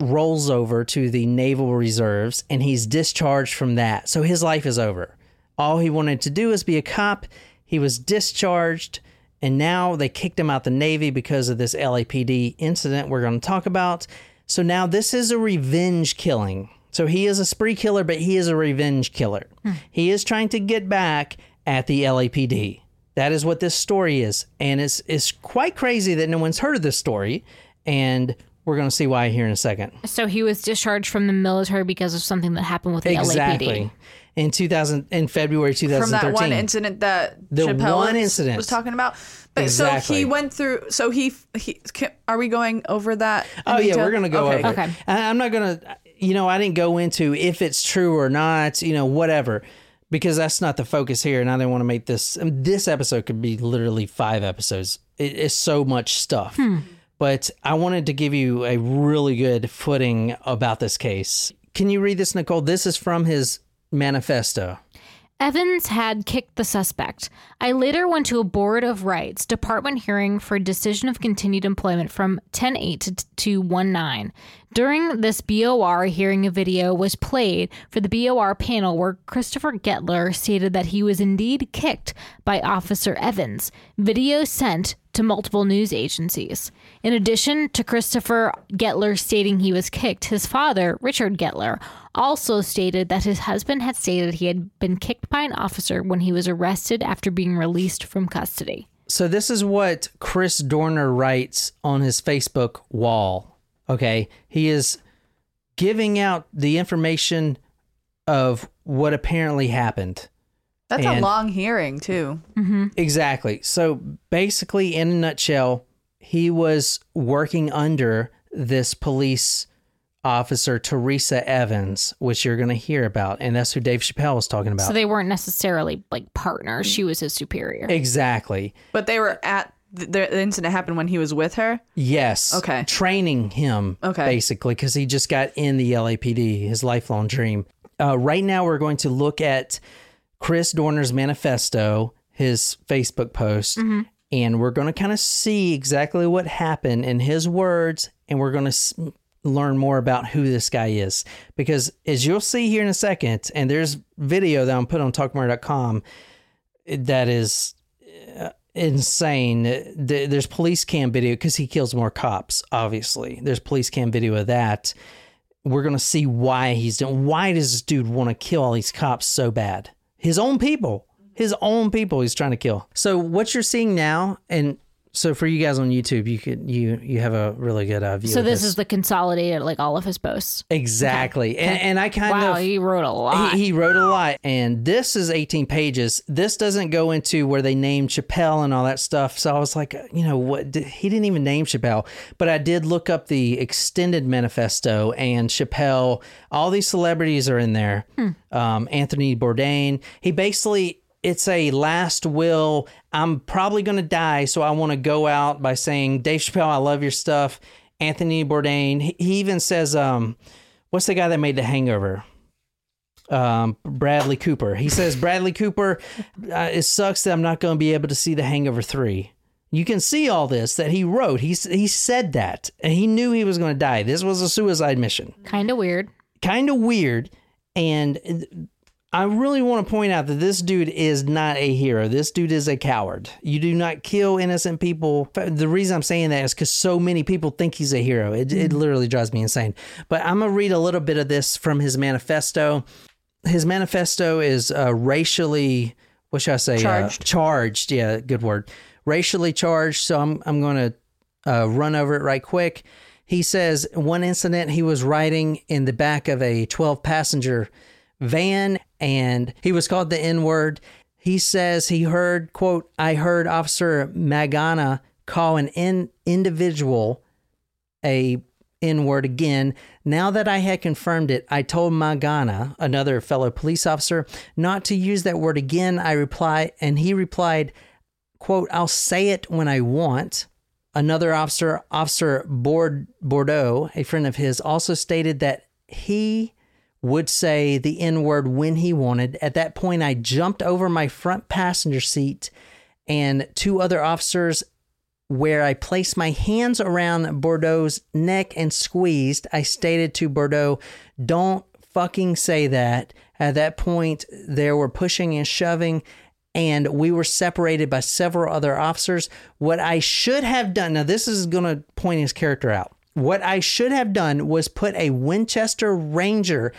S1: rolls over to the Naval Reserves, and he's discharged from that. So his life is over. All he wanted to do is be a cop. He was discharged, and now they kicked him out the Navy because of this LAPD incident we're going to talk about. So now this is a revenge killing. So he is a spree killer, but he is a revenge killer. Hmm. He is trying to get back at the LAPD. That is what this story is. And it's it's quite crazy that no one's heard of this story. And we're going to see why here in a second.
S2: So he was discharged from the military because of something that happened with the
S1: Exactly.
S2: LAPD.
S1: In 2000 in February 2013.
S3: from
S1: 2013.
S3: that one incident that
S1: The
S3: Chappelle
S1: one
S3: was-
S1: incident.
S3: was talking about. But so he went through. So he he. Can, are we going over that? in
S1: Oh yeah, we're gonna go
S3: okay.
S1: over.
S2: Okay.
S1: It. I- I'm not gonna. You know, I didn't go into if it's true or not. You know, whatever, because that's not the focus here. And I didn't want to make this. um, This episode could be literally five episodes. It, it's so much stuff. But I wanted to give you a really good footing about this case. Can you read this, Nicole? This is from his manifesto.
S2: Evans had kicked the suspect. I later went to a Board of Rights department hearing for a decision of continued employment from 10 8 to, to 1 9. During this BOR hearing, a video was played for the BOR panel where Christopher Gettler stated that he was indeed kicked by Officer Evans. Video sent to multiple news agencies. In addition to Christopher Gettler stating he was kicked, his father, Richard Gettler, also stated that his husband had stated he had been kicked by an officer when he was arrested after being released from custody.
S1: So this is what Chris Dorner writes on his Facebook wall. Okay, he is giving out the information of what apparently happened.
S3: That's a long hearing too. Mm-hmm.
S1: Exactly. So basically, in a nutshell, he was working under this police officer, Teresa Evans, which you're going to hear about, and that's who Dave Chappelle was talking about.
S2: So they weren't necessarily like partners. She was his superior.
S1: exactly.
S3: But they were at the, the incident happened when he was with her.
S1: Yes.
S3: Okay.
S1: Training him.
S3: Okay.
S1: Basically, because he just got in the LAPD, his lifelong dream. Uh, right now, we're going to look at Chris Dorner's manifesto, his Facebook post, and we're going to kind of see exactly what happened in his words, and we're going to learn more about who this guy is. Because as you'll see here in a second, and there's video that I'm put on talkmurder.com that is uh, insane. There's police cam video because he kills more cops. Obviously, there's police cam video of that. We're gonna see why he's doing. Why does this dude want to kill all these cops so bad? His own people. His own people. He's trying to kill. So what you're seeing now, and so for you guys on YouTube, you could you you have a really good uh, view.
S2: So
S1: of
S2: this is the consolidated, like all of his posts.
S1: exactly, and, and I kind
S2: Wow,
S1: of wow,
S2: he wrote a lot.
S1: He, he wrote a lot, and this is 18 pages. This doesn't go into where they named Chappelle and all that stuff. So I was like, you know, what? He didn't even name Chappelle, but I did look up the extended manifesto and Chappelle. All these celebrities are in there. Um, Anthony Bourdain. He basically. It's a last will. I'm probably going to die, so I want to go out by saying, Dave Chappelle, I love your stuff. Anthony Bourdain. He, he even says, um, what's the guy that made The Hangover? um, Bradley Cooper. He says, Bradley Cooper, uh, it sucks that I'm not going to be able to see The Hangover 3. You can see all this that he wrote. He, he said that, and he knew he was going to die. This was a suicide mission.
S2: kind of weird.
S1: Kind of weird. And I really want to point out that this dude is not a hero. This dude is a coward. You do not kill innocent people. The reason I'm saying that is because so many people think he's a hero. It, it literally drives me insane. But I'm going to read a little bit of this from his manifesto. His manifesto is uh, racially, what should I say?
S3: Charged.
S1: Uh, charged. Yeah, good word. Racially charged. So I'm, I'm going to uh, run over it right quick. He says one incident he was riding in the back of a 12 passenger van and he was called the N word. He says he heard, quote, I heard Officer Magana call an in- individual a N word again. Now that I had confirmed it, I told Magana, another fellow police officer, not to use that word again. I reply, and he replied, quote, I'll say it when I want. Another officer, Officer Bordeaux, a friend of his, also stated that he would say the N word when he wanted. At that point, I jumped over my front passenger seat and two other officers where I placed my hands around Bordeaux's neck and squeezed. I stated to Bordeaux, Don't fucking say that. At that point, there were pushing and shoving, and we were separated by several other officers. What I should have done, now, this is going to point his character out. What I should have done was put a Winchester Ranger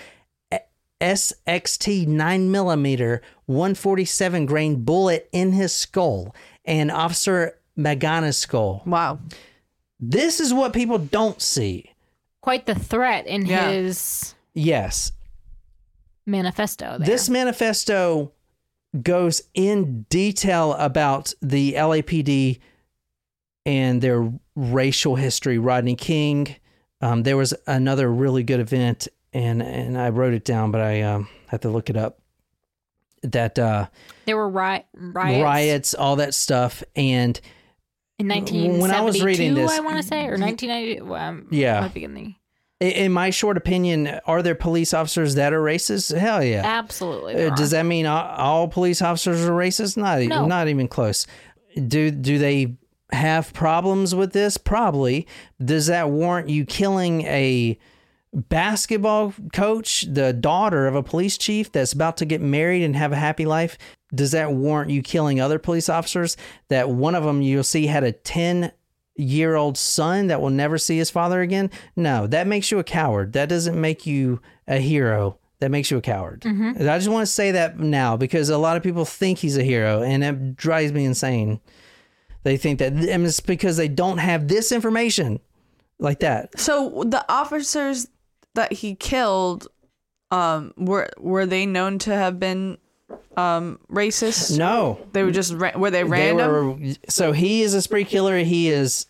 S1: SXT 9mm 147 grain bullet in his skull and Officer Magana's skull.
S3: Wow.
S1: This is what people don't see.
S2: Quite the threat in
S3: Yeah.
S2: his
S1: Yes,
S2: manifesto. There.
S1: this manifesto goes in detail about the LAPD and their racial history. Rodney King. Um, there was another really good event, and and I wrote it down, but I um, have to look it up. That uh,
S2: there were ri- riots,
S1: riots, all that stuff, and
S2: in 1972.
S1: when I was reading this-
S2: I want to say, or 1990. Um,
S1: Yeah.
S2: might be in
S1: my short opinion, are there police officers that are racist? Hell yeah.
S2: absolutely.
S1: Uh, does that mean all, all police officers are racist? Not,
S2: No.
S1: not even close. Do do they have problems with this? Probably. Does that warrant you killing a basketball coach, the daughter of a police chief that's about to get married and have a happy life? Does that warrant you killing other police officers? That one of them you'll see had a 10 year old son that will never see his father again? No, that makes you a coward. That doesn't make you a hero. That makes you a coward.
S2: Mm-hmm.
S1: I just want to say that now because a lot of people think he's a hero and it drives me insane. They think that and it's because they don't have this information like that.
S3: So the officers that he killed, um, were were they known to have been um racist?
S1: No,
S3: They were just ra- were they
S1: they
S3: random?
S1: were. So he is a spree killer. He is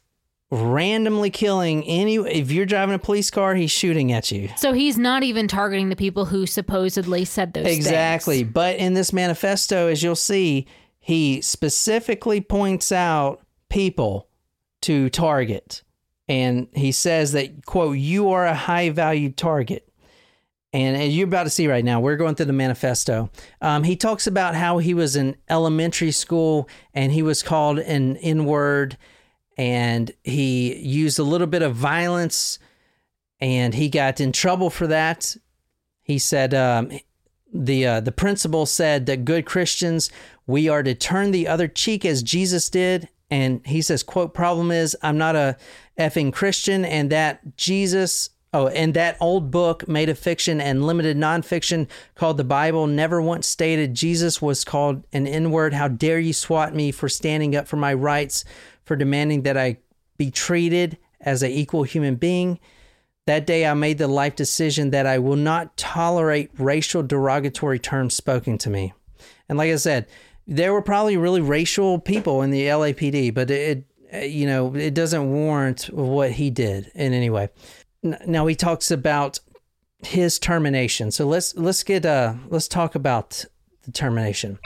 S1: randomly killing any. If you're driving a police car, he's shooting at you.
S2: So he's not even targeting the people who supposedly said those things.
S1: Exactly.
S2: things.
S1: But in this manifesto, as you'll see, he specifically points out people to target. And he says that, quote, you are a high value target. And as you're about to see right now, we're going through the manifesto. Um, he talks about how he was in elementary school and he was called an N word and he used a little bit of violence and he got in trouble for that. He said, um, the uh, the principal said that good Christians we are to turn the other cheek as Jesus did and he says quote problem is I'm not a effing Christian and that Jesus Oh, and that old book, made of fiction and limited nonfiction, called the Bible, never once stated Jesus was called an N word. How dare you swat me for standing up for my rights, for demanding that I be treated as an equal human being? That day, I made the life decision that I will not tolerate racial derogatory terms spoken to me. And like I said, there were probably really racial people in the LAPD, but it, you know, it doesn't warrant what he did in any way. Now he talks about his termination. So let's let's get uh let's talk about the termination.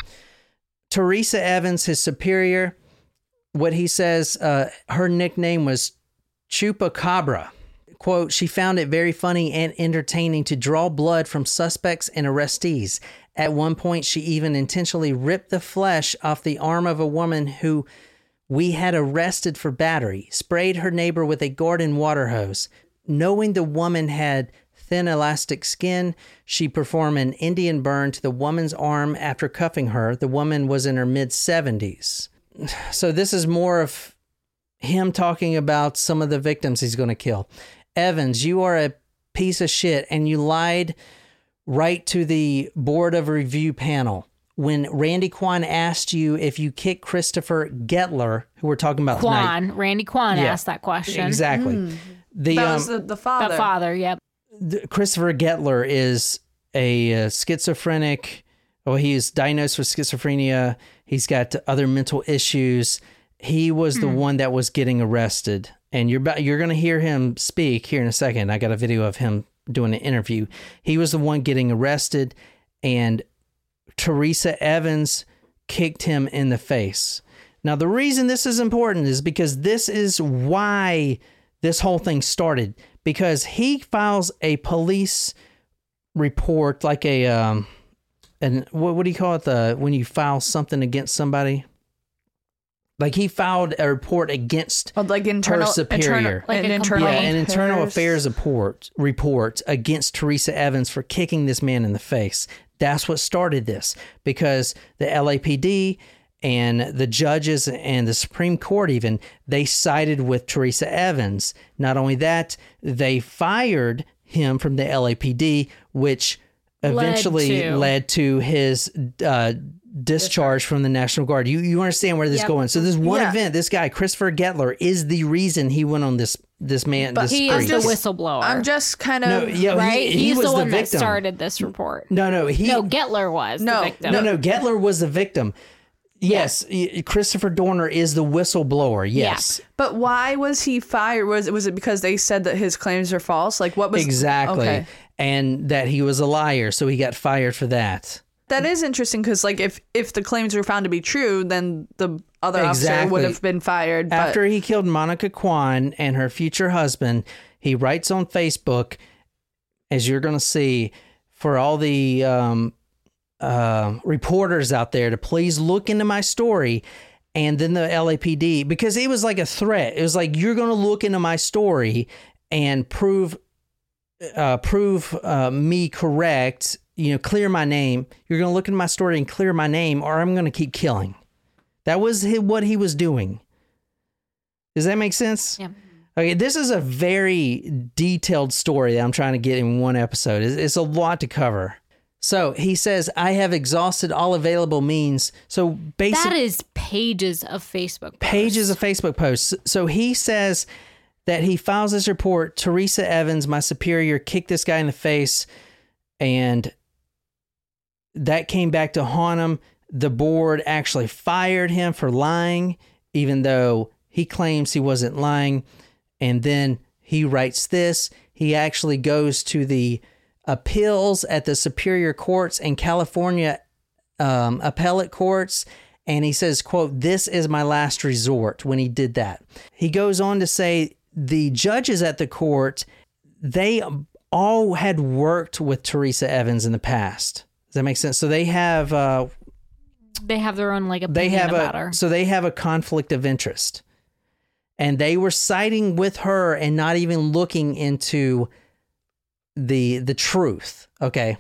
S1: Teresa Evans, his superior, what he says, uh, her nickname was Chupacabra. Quote, she found it very funny and entertaining to draw blood from suspects and arrestees. At one point, she even intentionally ripped the flesh off the arm of a woman who we had arrested for battery, sprayed her neighbor with a garden water hose. Knowing the woman had thin elastic skin, she performed an Indian burn to the woman's arm after cuffing her. The woman was in her mid 70s. So, this is more of him talking about some of the victims he's going to kill. Evans, you are a piece of shit and you lied right to the board of review panel. When Randy Quan asked you if you kicked Christopher Gettler, who we're talking about tonight,
S2: Quan, Randy Quan
S1: Yeah.
S2: asked that question.
S1: exactly. The
S3: That
S1: um,
S3: was the, the father.
S2: The father, yep.
S1: th- Christopher Getler is a uh, schizophrenic. Well, he is diagnosed with schizophrenia. He's got other mental issues. He was the one that was getting arrested, and you're about, you're going to hear him speak here in a second. I got a video of him doing an interview. He was the one getting arrested, and Teresa Evans kicked him in the face. Now, the reason this is important is because this is why this whole thing started. Because he files a police report, like a um, and what what do you call it? The when you file something against somebody, like he filed a report against
S3: Oh, like internal,
S1: superior.
S3: internal,
S2: Like
S3: an internal,
S1: yeah, an internal
S3: affairs.
S1: affairs report report against Teresa Evans for kicking this man in the face. That's what started this because the LAPD and the judges and the Supreme Court even they sided with Teresa Evans. Not only that, they fired him from the LAPD, which eventually
S2: to-
S1: led to his uh, discharge from the National Guard. You you understand where this is going? So this one
S3: Yeah.
S1: event, this guy Christopher Gettler is the reason he went on this this man this
S2: He
S1: spree.
S2: is the whistleblower.
S3: I'm just kind of
S1: no, yeah,
S2: right?
S1: he, he
S2: He's
S1: was
S2: the one that started this report.
S1: No, no, he
S2: No, Gettler was
S3: No,
S2: the victim.
S1: no, no, Gettler was the victim. Yes, y- Christopher Dorner is the whistleblower. Yes,
S3: But why was he fired? Was was it because they said that his claims are false? Like what was
S1: exactly,
S3: Okay.
S1: and that he was a liar, so he got fired for that.
S3: That is interesting because like if if the claims were found to be true, then the other officer would have been fired. But
S1: After he killed Monica Quan and her future husband, he writes on Facebook, as you're going to see, for all the um, uh, reporters out there to please look into my story. And then the LAPD, because it was like a threat. It was like, you're going to look into my story and prove uh, prove uh, me correct, you know, clear my name. You're going to look into my story and clear my name, or I'm going to keep killing. That was what he was doing. Does that make sense?
S2: Yeah.
S1: Okay, this is a very detailed story that I'm trying to get in one episode. It's, it's a lot to cover. So he says, I have exhausted all available means. So basically,
S2: is pages of Facebook.
S1: pages of Facebook posts. So he says that he files this report. Teresa Evans, my superior, kicked this guy in the face, and that came back to haunt him. The board actually fired him for lying, even though he claims he wasn't lying. And then he writes this. He actually goes to the appeals at the superior courts and California um, appellate courts and he says quote this is my last resort when he did that he goes on to say the judges at the court they all had worked with teresa evans in the past does that make sense so they have uh,
S2: They have their own like
S1: a.
S2: they
S1: have
S2: about
S1: a
S2: her.
S1: so they have a conflict of interest and they were siding with her and not even looking into the the truth okay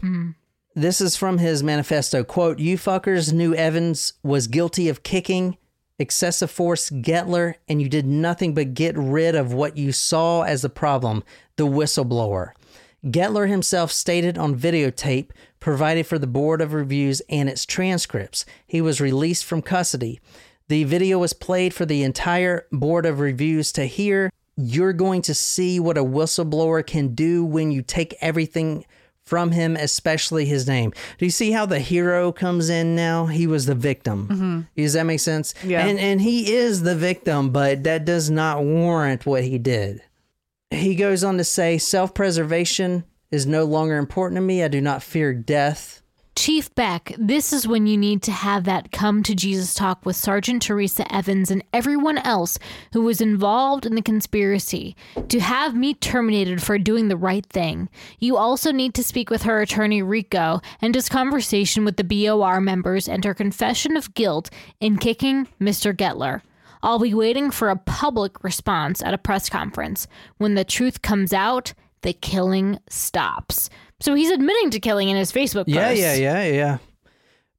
S1: this is from his manifesto quote you fuckers knew evans was guilty of kicking excessive force Gettler, and you did nothing but get rid of what you saw as the problem the whistleblower. Gettler himself stated on videotape provided for the Board of Reviews and its transcripts. He was released from custody. The video was played for the entire Board of Reviews to hear. You're going to see what a whistleblower can do when you take everything from him, especially his name. Do you see how the hero comes in now? He was the victim. Mm-hmm. Does that make sense?
S3: Yeah.
S1: And and he is the victim, but that does not warrant what he did. He goes on to say, self-preservation is no longer important to me. I do not fear death.
S2: Chief Beck, this is when you need to have that come to Jesus talk with Sergeant Teresa Evans and everyone else who was involved in the conspiracy to have me terminated for doing the right thing. You also need to speak with her attorney Rico and his conversation with the BOR members and her confession of guilt in kicking Mr. Gettler. I'll be waiting for a public response at a press conference. When the truth comes out, the killing stops. So he's admitting to killing in his Facebook post.
S1: Yeah, yeah, yeah, yeah.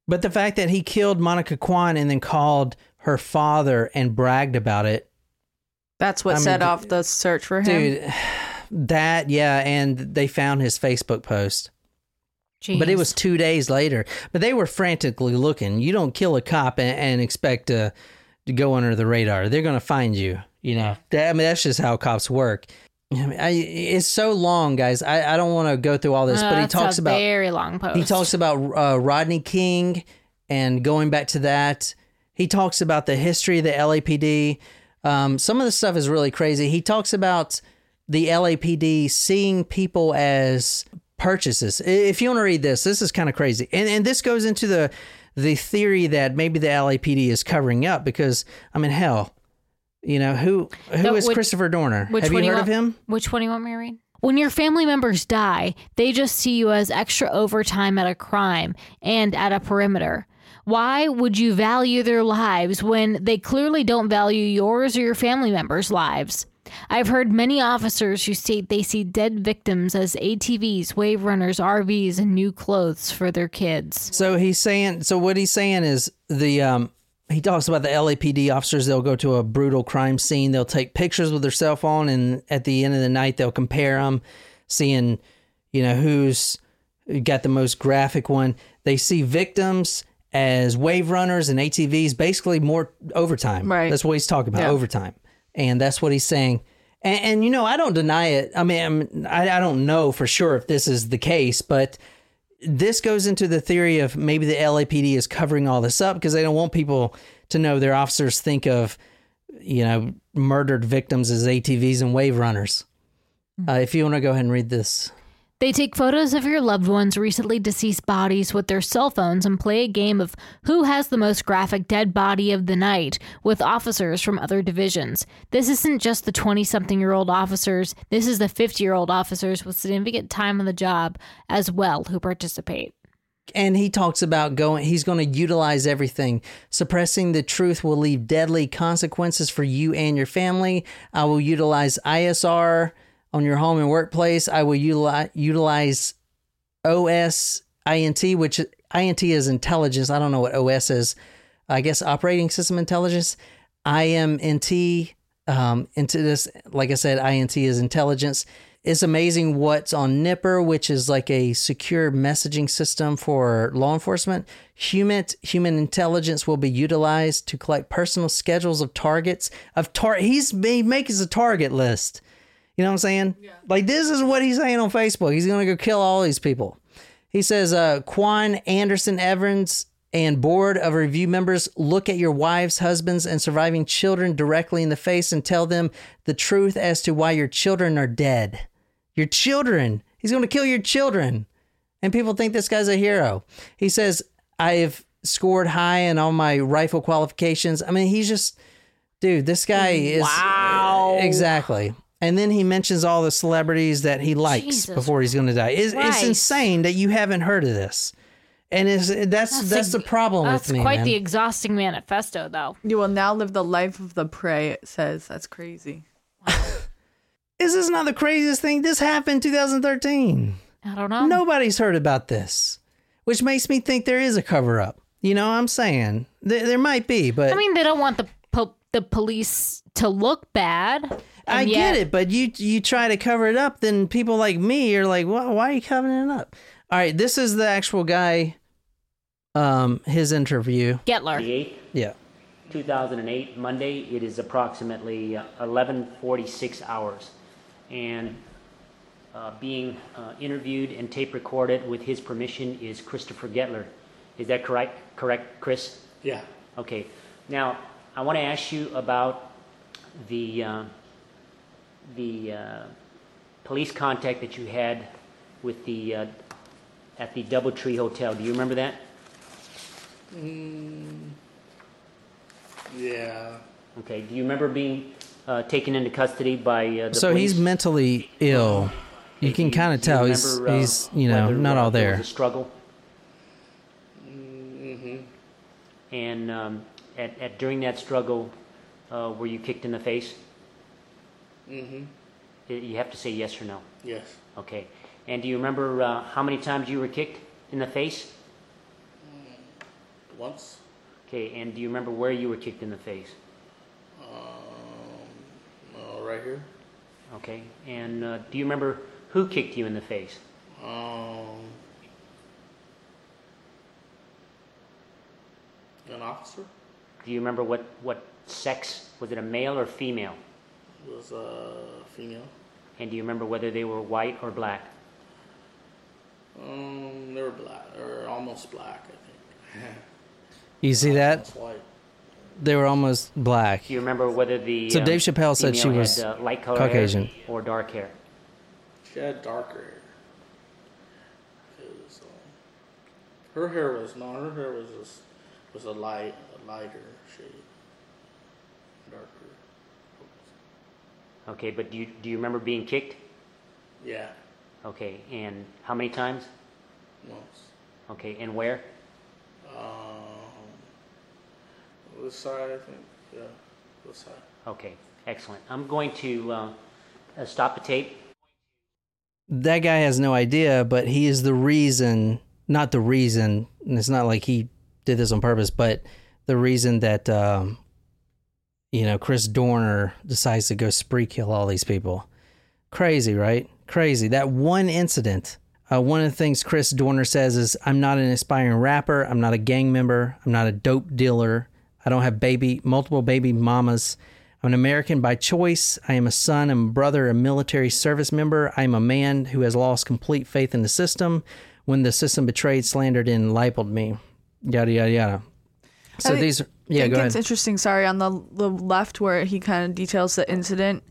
S1: But the fact that he killed Monica Quan and then called her father and bragged about it,
S3: That's what
S1: I
S3: set
S1: d-
S3: off the search for him.
S1: dude, that, yeah, and they found his Facebook post. But it was two days later. But they were frantically looking. You don't kill a cop and, and expect to, to go under the radar. They're going to find you. You know, That- I mean, that's just how cops work. I mean, I, it's so long, guys. I, I don't want to go through all this,
S2: Uh,
S1: but he talks
S2: a
S1: about
S2: very long post.
S1: he talks about uh, Rodney King and going back to that. He talks about the history of the LAPD. Um, some of the stuff is really crazy. He talks about the LAPD seeing people as purchases. If you want to read this, this is kind of crazy, and and this goes into the the theory that maybe the LAPD is covering up because I mean, hell, you know who who is
S2: which-
S1: Christopher Dorner?
S2: Which
S1: Have you heard
S2: want,
S1: of him?
S2: Which one do you want me to read? When your family members die, they just see you as extra overtime at a crime and at a perimeter. Why would you value their lives when they clearly don't value yours or your family members' lives? I've heard many officers who state they see dead victims as ATVs, wave runners, RVs, and new clothes for their kids.
S1: So he's saying. So what he's saying is the um. He talks about the LAPD officers. They'll go to a brutal crime scene. They'll take pictures with their cell phone, and at the end of the night, they'll compare them, seeing, you know, who's got the most graphic one. They see victims as wave runners and ATVs, basically more overtime.
S3: Right.
S1: That's what he's talking about,
S3: Yeah.
S1: overtime, and that's what he's saying. And, and you know, I don't deny it. I mean, I'm, I I don't know for sure if this is the case, but this goes into the theory of maybe the LAPD is covering all this up because they don't want people to know their officers think of, you know, murdered victims as ATVs and wave runners. Uh, if you want to go ahead and read this.
S2: They take photos of your loved ones' recently deceased bodies with their cell phones and play a game of who has the most graphic dead body of the night with officers from other divisions. This isn't just the 20 something year old officers, this is the 50 year old officers with significant time on the job as well who participate.
S1: And he talks about going, he's going to utilize everything. Suppressing the truth will leave deadly consequences for you and your family. I will utilize ISR on your home and workplace. I will utilize, utilize OS INT, which INT is intelligence. I don't know what OS is. I guess operating system intelligence. IMNT um, into this, like I said, INT is intelligence. It's amazing what's on Nipper, which is like a secure messaging system for law enforcement. Human human intelligence will be utilized to collect personal schedules of targets of tar. He's he makes a target list. You know what I'm saying? Like this is what he's saying on Facebook. He's gonna go kill all these people. He says, uh, Quan Anderson Evans and board of review members look at your wives, husbands, and surviving children directly in the face and tell them the truth as to why your children are dead. Your children. He's going to kill your children. And people think this guy's a hero. He says, I've scored high in all my rifle qualifications. I mean, he's just, dude, this guy is. Wow. Exactly. And then he mentions all the celebrities that he likes
S2: Jesus
S1: before he's going to die. It's, it's insane that you haven't heard of this. And it's, that's that's,
S2: a-
S1: the problem
S2: That's
S1: with me.
S2: quite
S1: man.
S2: the exhausting manifesto, though.
S3: You will now live the life of the prey, it says. That's crazy.
S1: Is this not the craziest thing? This happened 2013.
S2: I don't know.
S1: Nobody's heard about this, which makes me think there is a cover up. You know what I'm saying? There, there might be, but
S2: I mean, they don't want the po- the police to look bad.
S1: I
S2: and
S1: get it, but you you try to cover it up, then people like me are like, well, why are you covering it up? All right, this is the actual guy. Um, his interview.
S2: Gettler.
S6: The 8th,
S1: Yeah.
S6: 2008, Monday. It is approximately uh, 11:46 hours, and uh, being uh, interviewed and tape recorded with his permission is Christopher Gettler. Is that correct? Correct, Chris?
S7: Yeah.
S6: Okay. Now, I want to ask you about the uh, the uh, police contact that you had with the uh, at the DoubleTree Hotel. Do you remember that?
S7: Yeah.
S6: Okay. Do you remember being uh, taken into custody by uh, the
S1: So
S6: police?
S1: he's mentally ill. You can kind of
S6: Do you
S1: tell he's
S6: remember, uh,
S1: he's you know
S6: whether,
S1: not
S6: uh,
S1: all
S6: there
S1: there.
S6: was a struggle. And um, at, at during that struggle, uh, were you kicked in the face?
S7: Mm-hmm.
S6: You have to say yes or no.
S7: Yes.
S6: Okay. And do you remember uh, how many times you were kicked in the face?
S7: Once.
S6: Okay. And do you remember where you were kicked in the face?
S7: Um, uh, right here.
S6: Okay. And uh, do you remember who kicked you in the face?
S7: Um, an officer
S6: Do you remember what, what sex? Was it a male or female?
S7: Was a female.
S6: And do you remember whether they were white or black?
S7: Um, they were black or almost black, I think.
S1: You see that?
S7: White.
S1: They were almost black.
S6: Do you remember whether the
S1: So
S6: um,
S1: Dave Chappelle said she was
S6: had, uh, light color
S1: Caucasian.
S6: hair or dark hair?
S7: She had darker hair. Was, um, her hair was not. her hair was just was a light, a lighter shade, darker.
S6: Okay, but do you do you remember being kicked?
S7: Yeah,
S6: Okay, and how many times?
S7: once.
S6: Okay, and where?
S7: Um, this side, I think. Yeah, this side.
S6: Okay, excellent. I'm going to uh, uh, stop the tape.
S1: That guy has no idea, but he is the reason. Not the reason. and It's not like he did this on purpose, but the reason that um, you know Chris Dorner decides to go spree kill all these people. Crazy, right? Crazy. That one incident. Uh, one of the things Chris Dorner says is, "I'm not an aspiring rapper. I'm not a gang member. I'm not a dope dealer. I don't have baby multiple baby mamas. I'm an American by choice. I am a son and brother, a military service member. I am a man who has lost complete faith in the system when the system betrayed, slandered, and libeled me. Yada yada yada. So
S3: think-
S1: these, are, yeah,
S3: think
S1: go
S3: it's
S1: ahead.
S3: interesting. Sorry, on the the left where he kind of details the incident.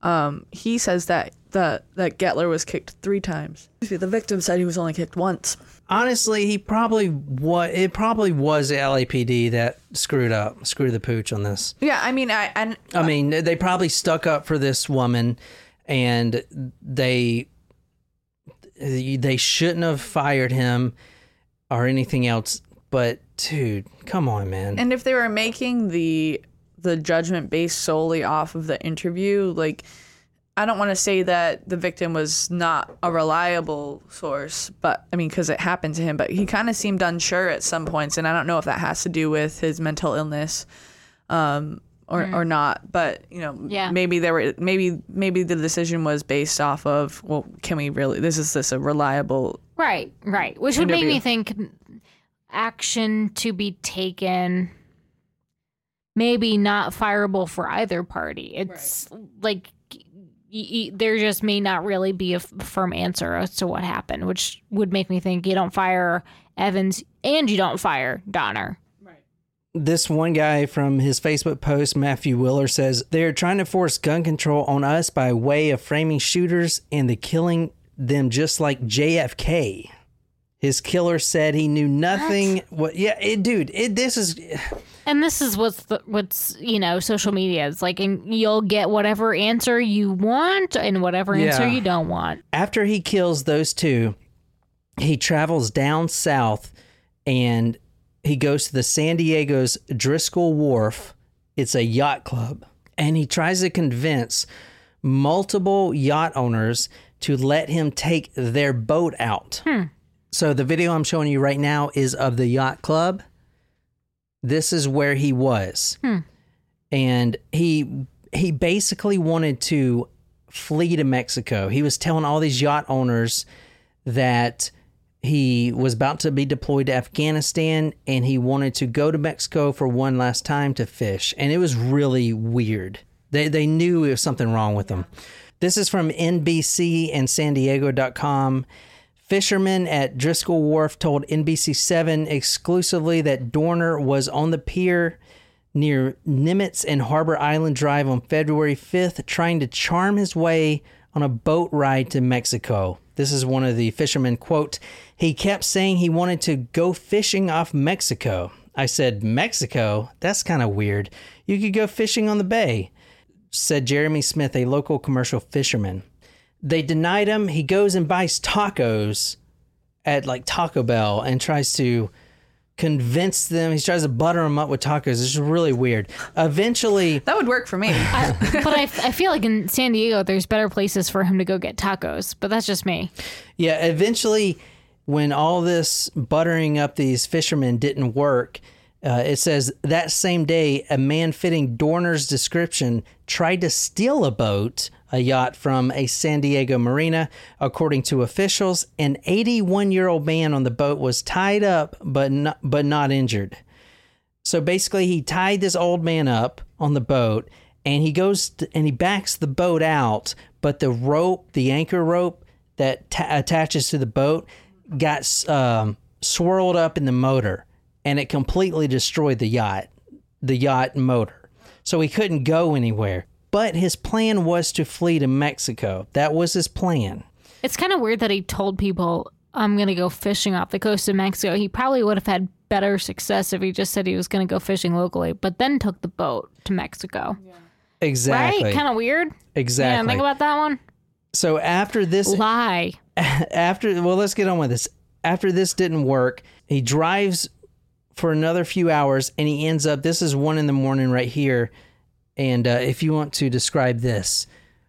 S3: Um, he says that that that Gettler was kicked three times. The victim said he was only kicked once.
S1: Honestly, he probably what it probably was the LAPD that screwed up, screwed the pooch on this.
S3: Yeah, I mean, I and
S1: I mean, they probably stuck up for this woman, and they they shouldn't have fired him or anything else. But dude, come on, man.
S3: and if they were making the the judgment based solely off of the interview, like I don't want to say that the victim was not a reliable source, but I mean, because it happened to him, but he kind of seemed unsure at some points, and I don't know if that has to do with his mental illness, um, or or not. But you know,
S2: Yeah.
S3: maybe there were maybe maybe the decision was based off of well, can we really? This is this a reliable?
S2: Right, right. Which would make me think action to be taken maybe not fireable for either party. It's like y- y- there just may not really be a f- firm answer as to what happened, which would make me think you don't fire Evans and you don't fire Dorner.
S1: this one guy from his Facebook post, Matthew Willer, says they're trying to force gun control on us by way of framing shooters and the killing them just like JFK. His killer said he knew nothing. What? yeah, it, dude. It, this is
S2: And this is what's the, what's you know social media is like, and you'll get whatever answer you want and whatever answer
S1: Yeah.
S2: you don't want.
S1: after he kills those two, he travels down south and he goes to the San Diego's Driscoll Wharf. It's a yacht club. And he tries to convince multiple yacht owners to let him take their boat out. Hmm. So the video I'm showing you right now is of the yacht club. This is where he was. Hmm. And he he basically wanted to flee to Mexico. He was telling all these yacht owners that he was about to be deployed to Afghanistan and he wanted to go to Mexico for one last time to fish. And it was really weird. They, they knew there was something wrong with him. This is from NBC and San Diego.com. Fishermen at Driscoll Wharf told NBC7 exclusively that Dorner was on the pier near Nimitz and Harbor Island Drive on February 5th trying to charm his way on a boat ride to Mexico. This is one of the fishermen quote, he kept saying he wanted to go fishing off Mexico. I said, "Mexico? That's kind of weird. You could go fishing on the bay." said Jeremy Smith, a local commercial fisherman. They denied him. He goes and buys tacos at like Taco Bell and tries to convince them. He tries to butter them up with tacos. It's really weird. Eventually,
S3: That would work for me.
S2: but I, I feel like in San Diego, there's better places for him to go get tacos. But that's just me.
S1: Yeah, eventually, when all this buttering up these fishermen didn't work, uh, it says that same day, a man fitting Dorner's description tried to steal a boat, a yacht from a San Diego marina. According to officials, an 81 year old man on the boat was tied up but not, but not injured. So basically, he tied this old man up on the boat, and he goes to, and he backs the boat out, but the rope, the anchor rope that ta- attaches to the boat, got um, swirled up in the motor, and it completely destroyed the yacht, the yacht motor. So he couldn't go anywhere. But his plan was to flee to Mexico. That was his plan.
S2: It's kind of weird that he told people, I'm going to go fishing off the coast of Mexico. He probably would have had better success if he just said he was going to go fishing locally, but then took the boat to Mexico.
S1: Exactly.
S2: Right? Kind of weird.
S1: exactly.
S2: Yeah, think about that one.
S1: so after this
S2: Lie.
S1: after well let's get on with this after this didn't work he drives for another few hours and he ends up this is one in the morning right here and uh, if you want to describe this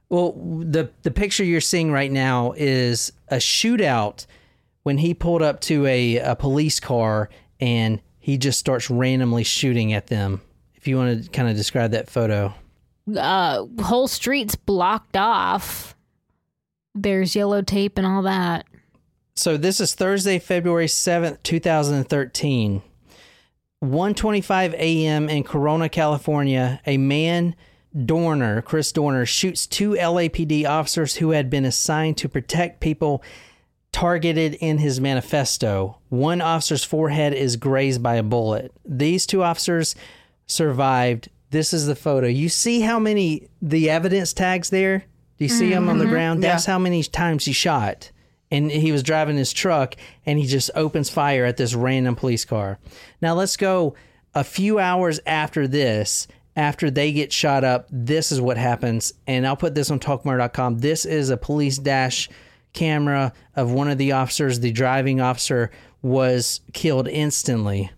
S1: well the the picture you're seeing right now is a shootout when he pulled up to a, a police car and he just starts randomly shooting at them if you want to kind of describe that photo
S2: Uh, whole streets blocked off. There's yellow tape and all that.
S1: So this is Thursday, February 7th, 2013. 1:25 a.m. in Corona, California, a man Dorner, Chris Dorner shoots two LAPD officers who had been assigned to protect people targeted in his manifesto. One officer's forehead is grazed by a bullet. These two officers survived. This is the photo. You see how many the evidence tags there? Do you see them on the mm-hmm. ground? That's how many times he shot. And he was driving his truck and he just opens fire at this random police car. Now let's go a few hours after this. After they get shot up, this is what happens. And I'll put this on talkmurder.com. This is a police dash camera of one of the officers. The driving officer was killed instantly.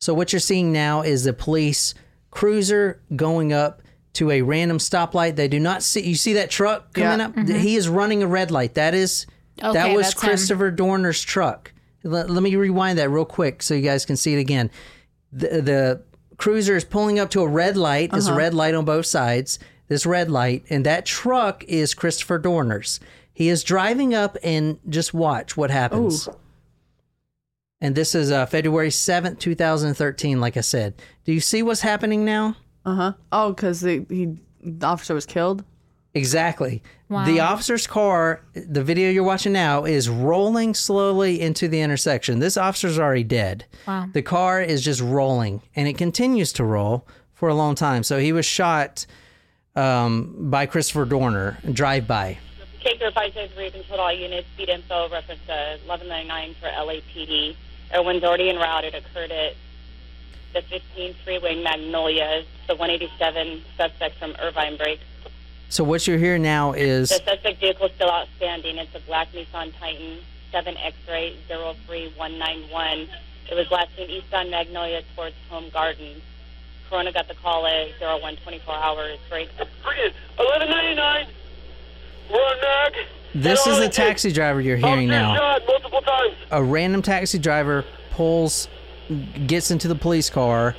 S1: So what you're seeing now is the police cruiser going up to a random stoplight. They do not see you see that truck coming
S3: Yeah.
S1: up? He is running a red light. That is that was
S2: that's him.
S1: Christopher Dorner's truck. Let, let me rewind that real quick so you guys can see it again. The, the cruiser is pulling up to a red light. There's a red light on both sides. This red light, and that truck is Christopher Dorner's. He is driving up, and just watch what happens. And this is uh, February 7th, 2013, like I said. Do you see what's happening now?
S3: Uh huh. Oh, because the he the officer was killed.
S1: Exactly.
S2: Wow.
S1: The officer's car, the video you're watching now, is rolling slowly into the intersection. This officer's already dead.
S2: Wow.
S1: The car is just rolling, and it continues to roll for a long time. So he was shot um, by Christopher Dorner, drive by.
S8: Caker 503 control all units, speed info, reference to 1199 for LAPD. Everyone's already en route. It occurred at the 15 freeway Magnolia, the 187 suspect from Irvine Break.
S1: So what you're hearing now is
S8: The suspect vehicle is still outstanding. It's a black Nissan Titan 7 X-ray 03191. It was last seen eastbound Magnolia towards Home Gardens. Corona got the call at 0124 hours. Break.
S9: 1199. We're on Nag.
S1: this is the taxi driver you're hearing now.
S9: Multiple times.
S1: a random taxi driver pulls gets into the police car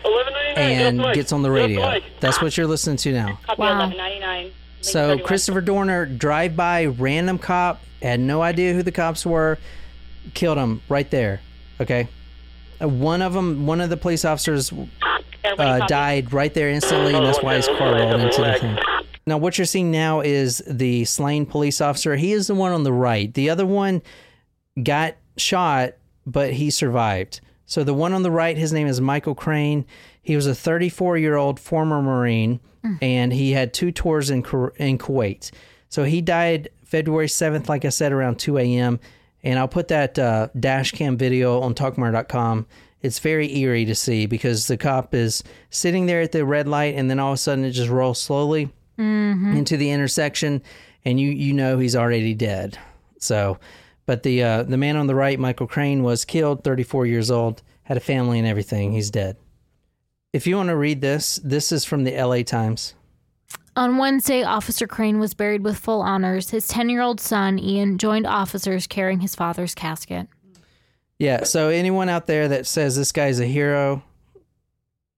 S1: and gets on the radio. That's what you're listening to now.
S2: Wow.
S1: So Christopher Dorner, drive by random cop, had no idea who the cops were, killed him right there. Okay, Uh, one of them, one of the police officers uh, died right there instantly, and that's why his car rolled into the thing. Now, what you're seeing now is the slain police officer. He is the one on the right. The other one got shot, but he survived. So the one on the right, his name is Michael Crain. He was a 34 year old former Marine, and he had two tours in in Kuwait. So he died February 7th, like I said, around 2 a.m. And I'll put that uh, dash cam video on talkmurder.com. It's very eerie to see because the cop is sitting there at the red light, and then all of a sudden it just rolls slowly into the intersection, and you you know he's already dead. So, but the uh, the man on the right, Michael Crain, was killed, 34 years old, had a family and everything. He's dead. If you want to read this, this is from the L.A. Times.
S2: On Wednesday, Officer Crain was buried with full honors. His 10 year old son, Ian, joined officers carrying his father's casket.
S1: Yeah. So anyone out there that says this guy's a hero,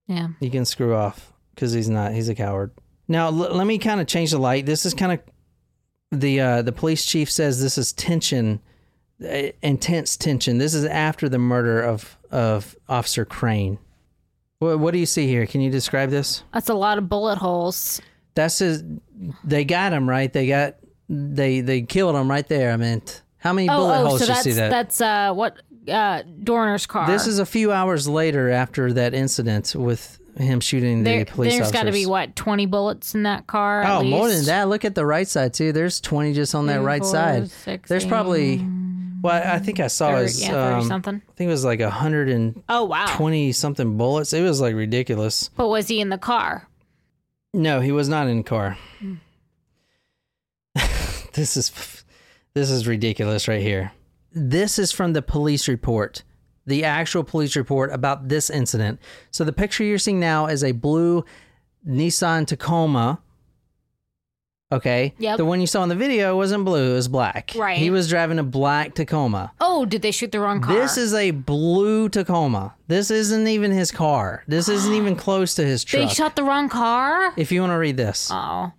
S2: Yeah.
S1: you can screw off because he's not. He's a coward. Now l- let me kind of change the light. This is kind of the uh, the police chief says this is tension, intense tension. This is after the murder of of Officer Crain. What, what do you see here? Can you describe this?
S2: That's a lot of bullet holes.
S1: That's his. They got him right. They got they they killed him right there. I meant how many
S2: Oh,
S1: bullet
S2: oh
S1: holes
S2: so
S1: did you see that?
S2: that's uh, what uh, Dorner's car.
S1: This is a few hours later after that incident with him shooting the
S2: there,
S1: police
S2: There's got to be, what, 20 bullets in that car? at
S1: Oh, more than that. Look at the right side too. There's 20 just on that
S2: Three,
S1: right
S2: four,
S1: side.
S2: six,
S1: There's probably well, I think I saw his
S2: yeah, 30
S1: um,
S2: something.
S1: I think it was like a hundred and
S2: Oh, wow.
S1: twenty something bullets. It was like ridiculous.
S2: But was he in the car?
S1: No, he was not in the car.
S2: Hmm.
S1: this is this is ridiculous right here. This is from the police report. The actual police report about this incident. So the picture you're seeing now is a blue Nissan Tacoma. Okay.
S2: Yep.
S1: The one you saw in the video wasn't blue, it was black.
S2: Right.
S1: He was driving a black Tacoma.
S2: Oh, did they shoot the wrong car?
S1: This is a blue Tacoma. This isn't even his car. This isn't even close to his truck.
S2: They shot the wrong car?
S1: if you want to read this.
S2: Oh.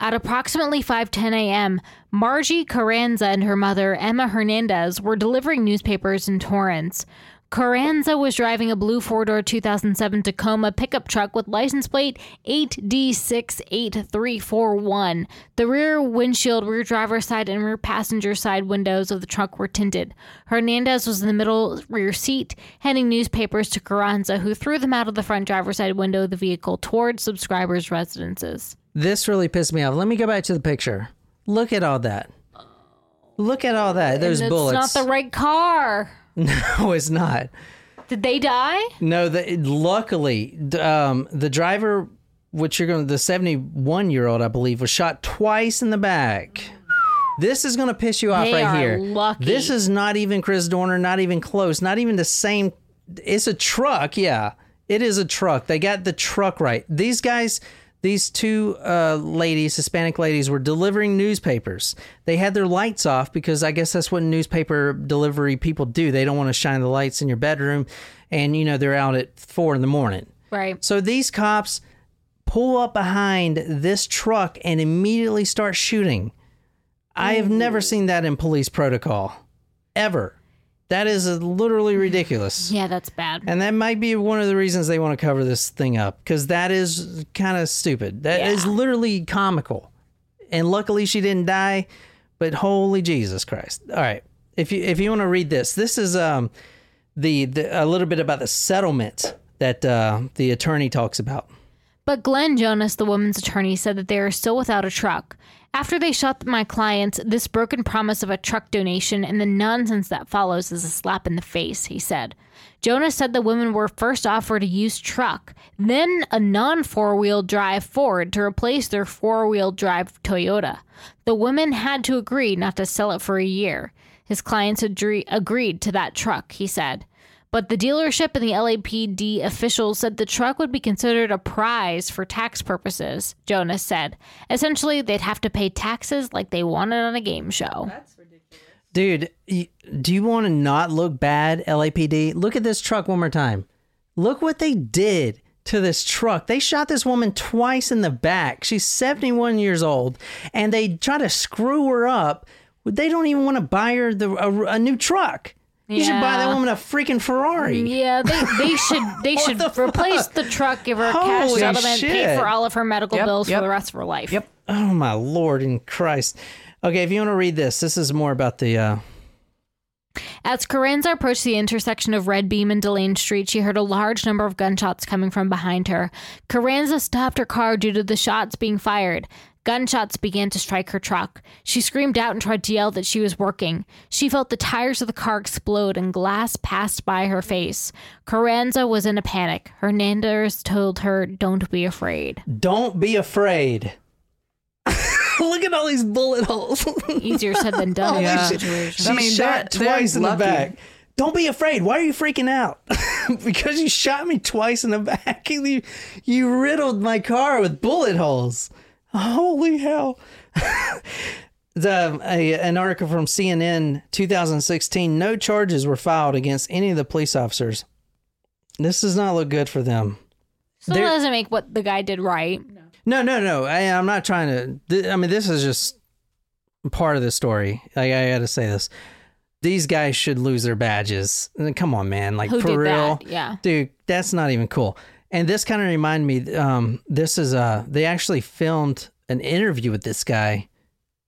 S2: At approximately 5:10 a.m., Margie Carranza and her mother, Emma Hernandez, were delivering newspapers in Torrance. Carranza was driving a blue four-door 2007 Tacoma pickup truck with license plate 8D68341. The rear windshield, rear driver's side, and rear passenger side windows of the truck were tinted. Hernandez was in the middle rear seat, handing newspapers to Carranza, who threw them out of the front driver's side window of the vehicle towards subscribers' residences.
S1: This really pissed me off. Let me go back to the picture. Look at all that. Look at all that. Those bullets.
S2: It's not the right car.
S1: no, it's not.
S2: Did they die?
S1: No, the, luckily, um, the driver, which you're going to, the 71 year old, I believe, was shot twice in the back. This is going to piss you off
S2: They
S1: right
S2: are
S1: here.
S2: lucky.
S1: This is not even Chris Dorner, not even close, not even the same. It's a truck, yeah. It is a truck. They got the truck right. These guys, these two uh, ladies, Hispanic ladies, were delivering newspapers. They had their lights off because I guess that's what newspaper delivery people do. They don't want to shine the lights in your bedroom, and you know they're out at four in the morning.
S2: Right.
S1: So these cops pull up behind this truck and immediately start shooting. I have never seen that in police protocol, ever. That is literally ridiculous.
S2: Yeah, that's bad.
S1: And that might be one of the reasons they want to cover this thing up because that is kind of stupid. That is
S2: Yeah.
S1: literally comical. And luckily she didn't die, but holy Jesus Christ. All right. If you if you want to read this, this is um the, the a little bit about the settlement that uh, the attorney talks about.
S2: But Glenn Jonas, the woman's attorney, said that they are still without a truck. After they shot my clients, this broken promise of a truck donation and the nonsense that follows is a slap in the face, he said. Jonas said the women were first offered a used truck, then a non four wheel drive Ford to replace their four wheel drive Toyota. The women had to agree not to sell it for a year. His clients agree- agreed to that truck, he said. But the dealership and the LAPD officials said the truck would be considered a prize for tax purposes, Jonas said. Essentially, they'd have to pay taxes like they won it on a game show.
S1: That's ridiculous. Dude, do you want to not look bad, LAPD? Look at this truck one more time. Look what they did to this truck. They shot this woman twice in the back. She's 71 years old, and they try to screw her up. They don't even want to buy her the, a, a new truck. You should buy that woman a freaking Ferrari.
S2: Yeah, they, they should they
S1: What
S2: should
S1: the
S2: replace
S1: fuck?
S2: the truck, give her a cash
S1: Holy
S2: settlement, pay
S1: shit.
S2: for all of her medical
S3: Yep,
S2: bills
S3: yep.
S2: for the rest of her life.
S3: Yep.
S1: Oh my lord in Christ. Okay, if you want to read this, this is more about the uh
S2: As Carranza approached the intersection of Red Beam and Delane Street, she heard a large number of gunshots coming from behind her. Carranza stopped her car due to the shots being fired. Gunshots began to strike her truck. She screamed out and tried to yell that she was working. She felt the tires of the car explode and glass passed by her face. Carranza was in a panic. Hernandez told her, Don't be afraid.
S1: don't be afraid. Look at all these bullet holes.
S2: Easier said than done in
S3: Yeah.
S2: that.
S1: She
S3: I mean,
S1: shot
S3: they're- they're
S1: twice in the back. Don't be afraid. Why are you freaking out? because you shot me twice in the back. You, you riddled my car with bullet holes. Holy hell. the, a, an article from CNN 2016 no charges were filed against any of the police officers. This does not look good for them.
S2: Still doesn't make what the guy did right.
S1: No, no, no. I, I'm not trying to. th- I mean, this is just part of the story. Like, I got to say this. These guys should lose their badges. Come on, man. Like
S2: Who
S1: for real,
S2: that? Yeah.
S1: dude. That's not even cool. And this kind of reminded me. Um, this is uh, they actually filmed an interview with this guy,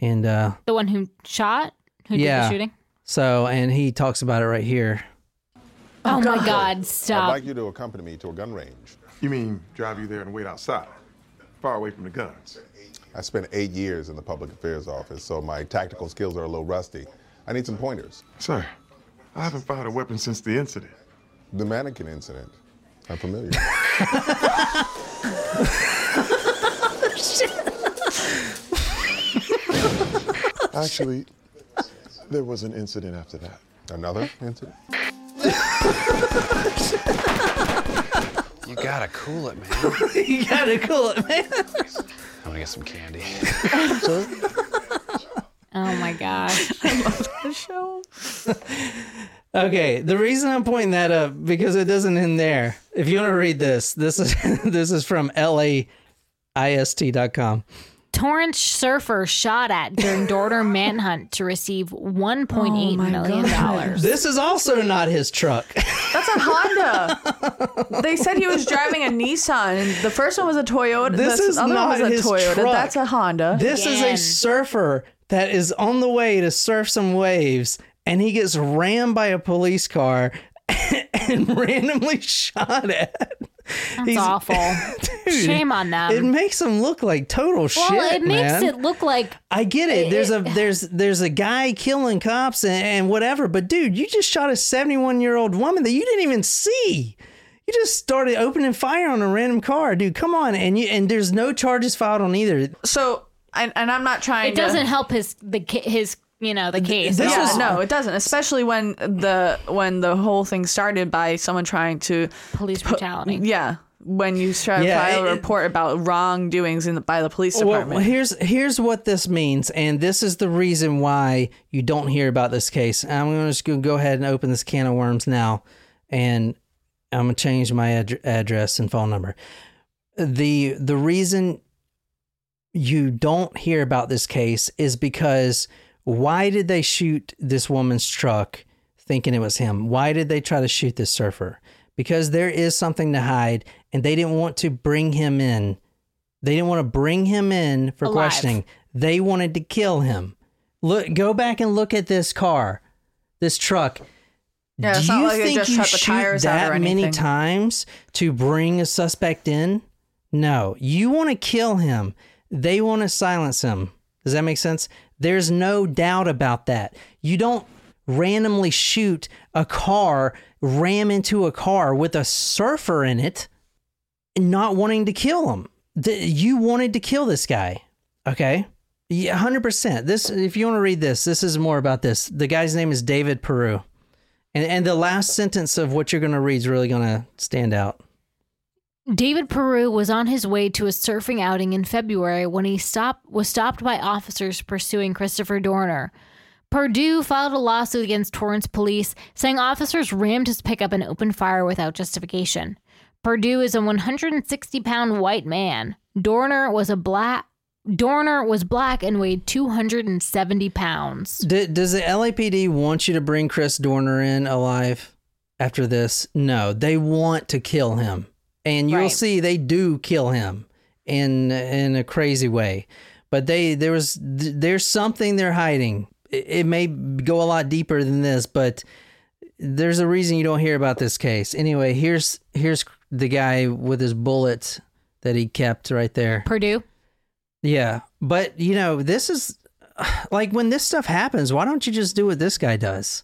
S1: and uh,
S2: The one who shot? Who did
S1: Yeah.
S2: the shooting?
S1: so and he talks about it right here.
S2: Oh, my God, Stop.
S10: I'd like you to accompany me to a gun range.
S11: You mean drive you there and wait outside, far away from the guns?
S10: I spent eight years in the public affairs office, so my tactical skills are a little rusty. I need some pointers.
S11: Sir, I haven't fired a weapon since the incident.
S10: The mannequin incident. I'm familiar.
S11: Actually, there was an incident after that.
S10: Another incident?
S12: You gotta cool it, man.
S1: you gotta cool it, man.
S12: I'm gonna get some candy.
S2: Oh my gosh.
S3: The show.
S1: Okay, the reason I'm pointing that up because it doesn't end there. If you want to read this, this is this is from laist.com.
S2: Torrance surfer shot at during Dorner manhunt to receive one point eight
S3: oh
S2: million dollars.
S1: This is also not his truck.
S3: That's a Honda. they said he was driving a Nissan, the first one was a Toyota.
S1: This
S3: the
S1: is
S3: other
S1: not
S3: one was a
S1: his
S3: Toyota.
S1: truck.
S3: That's a Honda.
S1: This is a surfer that is on the way to surf some waves and he gets rammed by a police car and randomly shot at.
S2: That's awful.
S1: Dude,
S2: Shame on them.
S1: It makes him look like total shit.
S2: well, it makes
S1: man.
S2: it look like
S1: I get it. There's a there's there's a guy killing cops and, and whatever, but dude, you just shot a 71 year old woman that you didn't even see. You just started opening fire on a random car, dude. Come on, and you and there's no charges filed on either.
S3: so, and, and I'm not trying
S2: it
S3: to.
S2: doesn't help his the his you know the case.
S1: This
S2: at
S3: yeah,
S1: was-
S3: no, it doesn't. Especially when the when the whole thing started by someone trying to
S2: police brutality.
S3: yeah. When you try to
S1: Yeah,
S3: file a
S1: it-
S3: report about wrongdoings in the, by the police department.
S1: Well,
S3: department.
S1: here's here's what this means, and this is the reason why you don't hear about this case. I'm going to just go go ahead and open this can of worms now, and I'm going to change my ad- address and phone number. the The reason you don't hear about this case is because why did they shoot this woman's truck thinking it was him? Why did they try to shoot this surfer? Because there is something to hide, and they didn't want to bring him in. They didn't want to bring him in for
S2: Alive.
S1: questioning. They wanted to kill him. Look, go back and look at this car, this truck.
S3: Yeah,
S1: Do you
S3: like
S1: think you
S3: the
S1: shoot that many times to bring a suspect in? No, you want to kill him. They want to silence him. Does that make sense? There's no doubt about that. You don't randomly shoot a car, ram into a car with a surfer in it, not wanting to kill him. You wanted to kill this guy. Okay? Yeah, 100%. This if you want to read this, this is more about this. The guy's name is David Perdue. And and the last sentence of what you're going to read is really going to stand out.
S2: David Perdue was on his way to a surfing outing in February when he stopped was stopped by officers pursuing Christopher Dorner. Perdue filed a lawsuit against Torrance police saying officers rammed his pickup and opened fire without justification. Perdue is a 160 pound white man. Dorner was a black. Dorner was black and weighed 270 pounds.
S1: D- does the LAPD want you to bring Chris Dorner in alive after this? No, they want to kill him, and you'll
S2: Right.
S1: see they do kill him in in a crazy way. But they there was there's something they're hiding. It, it may go a lot deeper than this, but there's a reason you don't hear about this case. Anyway, here's here's the guy with his bullet that he kept right there.
S2: Perdue.
S1: Yeah, but you know, this is like when this stuff happens. Why don't you just do what this guy does?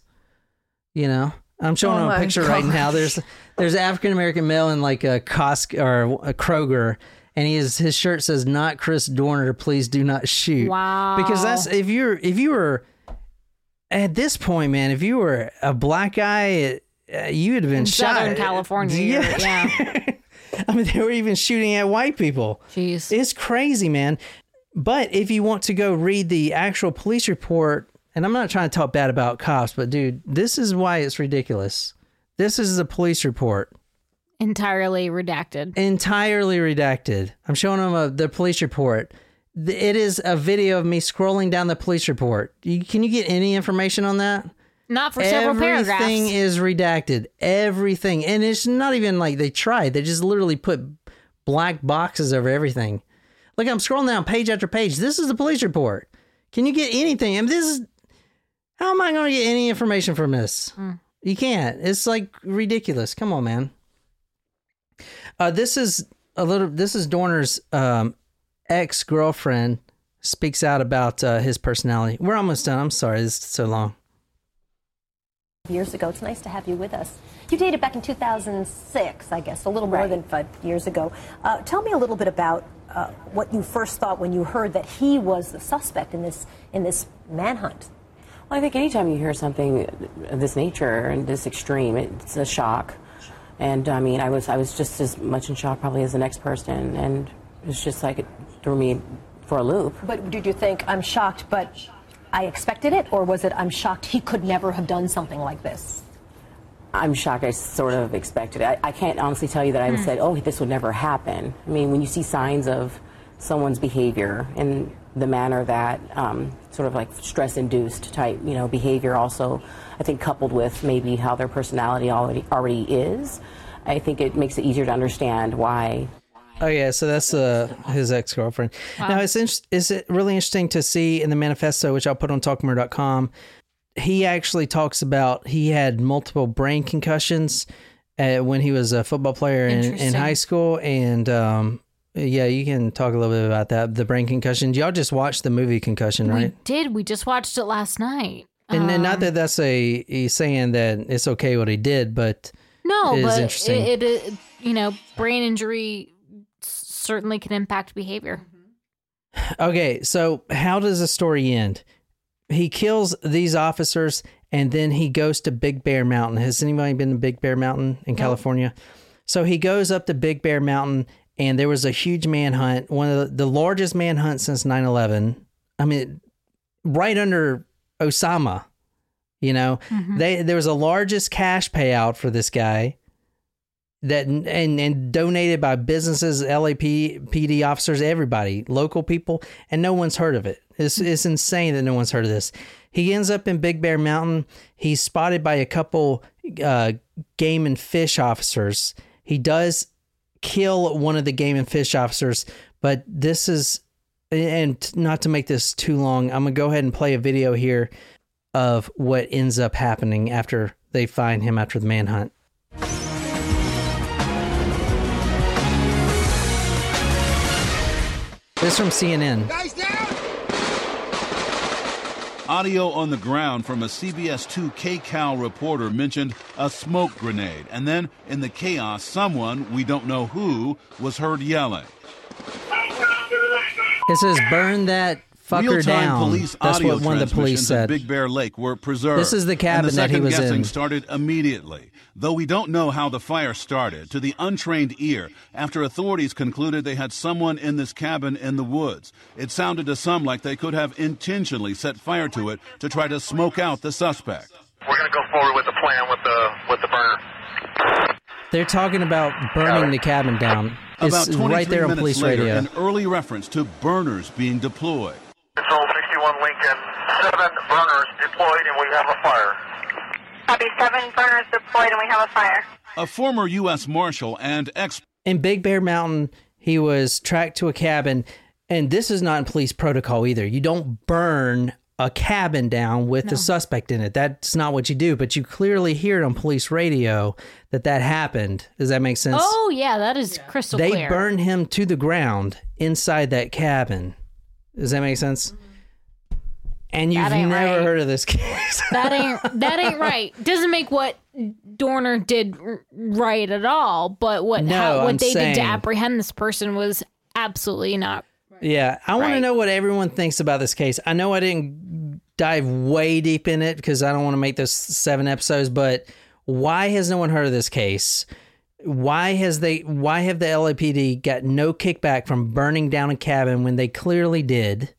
S1: You know, I'm showing
S3: Oh
S1: him a picture right now. There's there's African American male in like a Costco or a Kroger, and he is his shirt says "Not Chris Dorner, please do not shoot."
S2: Wow.
S1: Because that's if you're if you were at this point, man, if you were a black guy, uh, you would have been
S2: In
S1: shot.
S2: Southern California.
S1: Yeah.
S2: yeah.
S1: I mean, they were even shooting at white people.
S2: Jeez.
S1: It's crazy, man. But if you want to go read the actual police report, and I'm not trying to talk bad about cops, but dude, this is why it's ridiculous. This is a police report,
S2: Entirely redacted.
S1: entirely redacted. I'm showing them a, the police report. It is a video of me scrolling down the police report. You, can you get any information on that?
S2: Not for several paragraphs.
S1: Everything is redacted. Everything. And it's not even like they tried. They just literally put black boxes over everything. Look, I'm scrolling down page after page. This is the police report. Can you get anything? I mean, this is. How am I going to get any information from this? You can't. It's like ridiculous. Come on, man. Uh, this is a little. This is Dorner's um, ex girlfriend speaks out about uh, his personality. We're almost done. I'm sorry. This is so long.
S13: years ago. It's nice to have you with us. You dated back in 2006, I guess, a little more than five years ago. Uh, tell me a little bit about uh, what you first thought when you heard that he was the suspect in this in this manhunt.
S14: Well, I think anytime you hear something of this nature and this extreme, it's a shock. And I mean, I was I was just as much in shock probably as the next person, and it's just like it threw me for a loop.
S13: But did you think I'm shocked, but I expected it, or was it I'm shocked he could never have done something like this?
S14: I'm shocked. I sort of expected it. I, I can't honestly tell you that I
S13: Hmm.
S14: said, "Oh, this would never happen." I mean, when you see signs of someone's behavior in the manner that um, sort of like stress-induced type, you know, behavior, also, I think coupled with maybe how their personality already already is, I think it makes it easier to understand why
S1: Oh yeah, so that's uh, his ex girlfriend. Now it's in, is it really interesting to see in the manifesto, which I'll put on talkmurder.com. He actually talks about he had multiple brain concussions uh, when he was a football player in, in high school, and um, yeah, you can talk a little bit about that. The brain concussion. Y'all just watched the movie Concussion, right?
S2: We did. We just watched it last night.
S1: and, and not
S2: Um,
S1: that that's a he's saying that it's okay what he did, but
S2: No,
S1: it is
S2: but
S1: interesting.
S2: it, it, it, you know, brain injury certainly can impact behavior.
S1: Okay, so how does the story end? He kills these officers and then he goes to Big Bear Mountain. Has anybody been to Big Bear Mountain in California? So he goes up to Big Bear Mountain and there was a huge manhunt, one of the, the largest manhunt since 9 11. I mean, right under Osama. You know, they there was a largest cash payout for this guy that and and donated by businesses, LAPD officers, everybody, local people, and no one's heard of it. It's it's insane that no one's heard of this. He ends up in Big Bear Mountain. He's spotted by a couple uh, game and fish officers. He does kill one of the game and fish officers, but this is and not to make this too long, I'm gonna go ahead and play a video here of what ends up happening after they find him after the manhunt. This from CNN.
S15: Audio on the ground from a CBS 2 KCAL reporter mentioned a smoke grenade. And then, in the chaos, someone, we don't know who, was heard yelling.
S1: It says burn that Fuck her
S15: Real-time
S1: down.
S15: police
S1: That's
S15: audio
S1: what one of the police
S15: transmissions at
S1: said.
S15: Big Bear Lake were preserved.
S1: This is the cabin
S15: and the
S1: that he
S15: second
S1: was
S15: guessing
S1: in.
S15: started immediately. Though we don't know how the fire started, to the untrained ear, after authorities concluded they had someone in this cabin in the woods, it sounded to some like they could have intentionally set fire to it to try to smoke out the suspect.
S16: We're going to go forward with the plan with the with the burner.
S1: They're talking about burning the cabin down. It's
S15: About 23
S1: right there on
S15: minutes
S1: police
S15: later,
S1: radio.
S15: an early reference to burners being deployed.
S16: Control 61 Lincoln, seven burners deployed, and we have a fire.
S17: Copy, seven burners deployed and we have a fire.
S15: A former U.S. Marshal and ex
S1: in Big Bear Mountain, he was tracked to a cabin, and this is not in police protocol either. You don't burn a cabin down with the suspect in it. That's not what you do. But you clearly hear it on police radio that that happened. Does that make sense?
S2: Oh yeah, that is crystal
S1: they
S2: clear.
S1: They burned him to the ground inside that cabin. Does that make sense? Mm-hmm. And you've never
S2: right.
S1: heard of this case.
S2: that ain't that ain't right. Doesn't make what Dorner did right at all. But what
S1: No,
S2: how, what
S1: I'm
S2: they did to apprehend this person was absolutely not.
S1: Yeah, I want to know what everyone thinks about this case. I know I didn't dive way deep in it because I don't want to make this seven episodes, but why has no one heard of this case? Why has they why have the LAPD got no kickback from burning down a cabin when they clearly did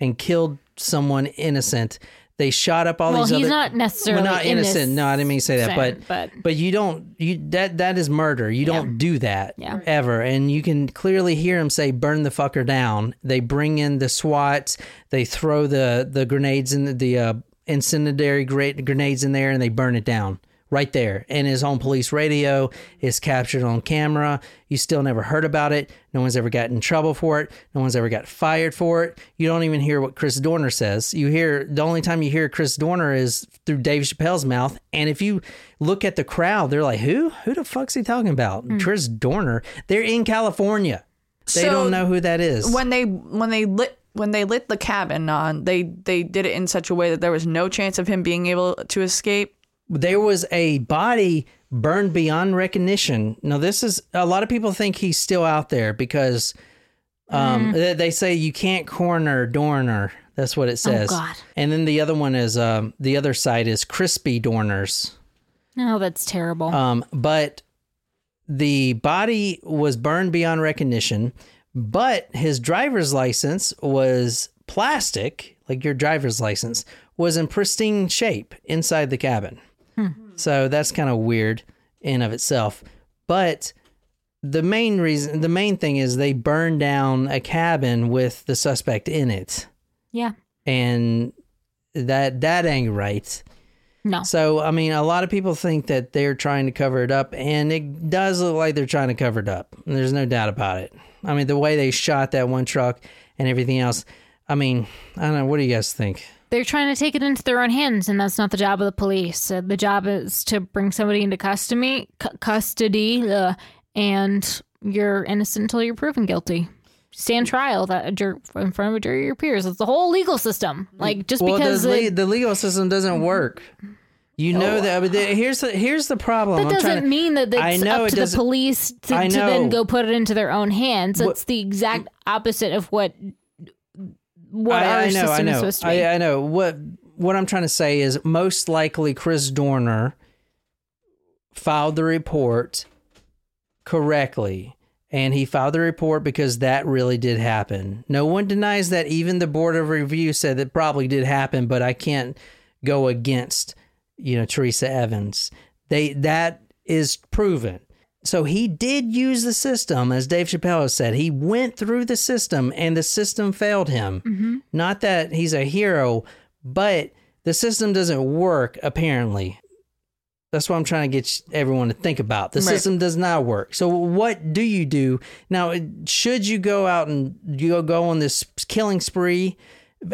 S1: and killed someone innocent? They shot up all these
S2: Well,
S1: these
S2: he's
S1: other
S2: not necessarily
S1: well, not
S2: in this
S1: innocent. No, I didn't mean to say that, but
S2: but-
S1: but you don't you that that is murder. You don't do that ever. And you can clearly hear him say burn the fucker down. They bring in the SWAT, they throw the the grenades in the, the uh, incendiary gra- grenades in there and they burn it down right there. And his own police radio is captured on camera. You still never heard about it. No one's ever gotten in trouble for it. No one's ever got fired for it. You don't even hear what Chris Dorner says. You hear the only time you hear Chris Dorner is through Dave Chappelle's mouth. And if you look at the crowd, they're like, "Who? Who the fuck's he talking about?" Hmm. Chris Dorner. They're in California. They
S3: So,
S1: don't know who that is.
S3: When they when they lit when they lit the cabin on, they they did it in such a way that there was no chance of him being able to escape.
S1: There was a body burned beyond recognition. Now, this is a lot of people think he's still out there because um, they, they say you can't corner Dorner. That's what it says.
S2: Oh, God.
S1: And then the other one is um, the other side is crispy Dorners.
S2: No, that's terrible.
S1: Um, but the body was burned beyond recognition, but his driver's license was plastic, like your driver's license, was in pristine shape inside the cabin. So that's kind of weird in of itself. But the main reason, the main thing is they burned down a cabin with the suspect in it,
S2: yeah.
S1: and that that ain't right.
S2: No.
S1: So I mean, a lot of people think that they're trying to cover it up, and it does look like they're trying to cover it up. There's no doubt about it. I mean, the way they shot that one truck and everything else. I mean, I don't know. What do you guys think?
S2: They're trying to take it into their own hands, and that's not the job of the police. Uh, the job is to bring somebody into custody, cu- custody, uh, and you're innocent until you're proven guilty. Stand trial that jur- in front of a jury of your peers. It's the whole legal system. Like just
S1: well,
S2: because
S1: the, le-
S2: it-
S1: the legal system doesn't work. You know that. But the, here's the here's the problem.
S2: that
S1: I'm
S2: doesn't
S1: to-
S2: mean that it's up
S1: it
S2: to the police to, to then go put it into their own hands.
S1: What-
S2: It's the exact opposite of what what
S1: I,
S2: our
S1: I know,
S2: system
S1: I know,
S2: is supposed to be.
S1: I, I know. What what I'm trying to say is most likely Chris Dorner filed the report correctly. And he filed the report because that really did happen. No one denies that. Even the board of review said that probably did happen, but I can't go against, you know, Teresa Evans. They that is proven. So he did use the system, as Dave Chappelle has said. He went through the system and the system failed him.
S2: Mm-hmm.
S1: Not that he's a hero, but the system doesn't work, apparently. That's what I'm trying to get everyone to think about. The
S3: Right.
S1: system does not work. So what do you do now? Should you go out and you go go on this killing spree?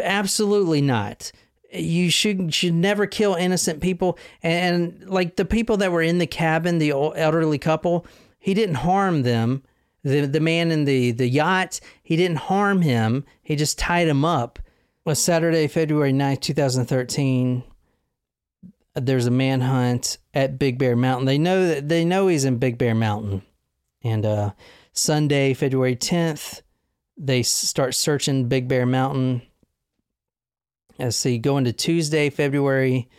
S1: Absolutely not. You should should never kill innocent people. And like the people that were in the cabin, the elderly couple, he didn't harm them. The the man in the the yacht, he didn't harm him. He just tied him up. it Was Saturday, February 9th, 2013 there's a manhunt at Big Bear Mountain. They know that they know he's in Big Bear Mountain. And uh, Sunday, February 10th, they start searching Big Bear Mountain. Let's see, going to Tuesday, February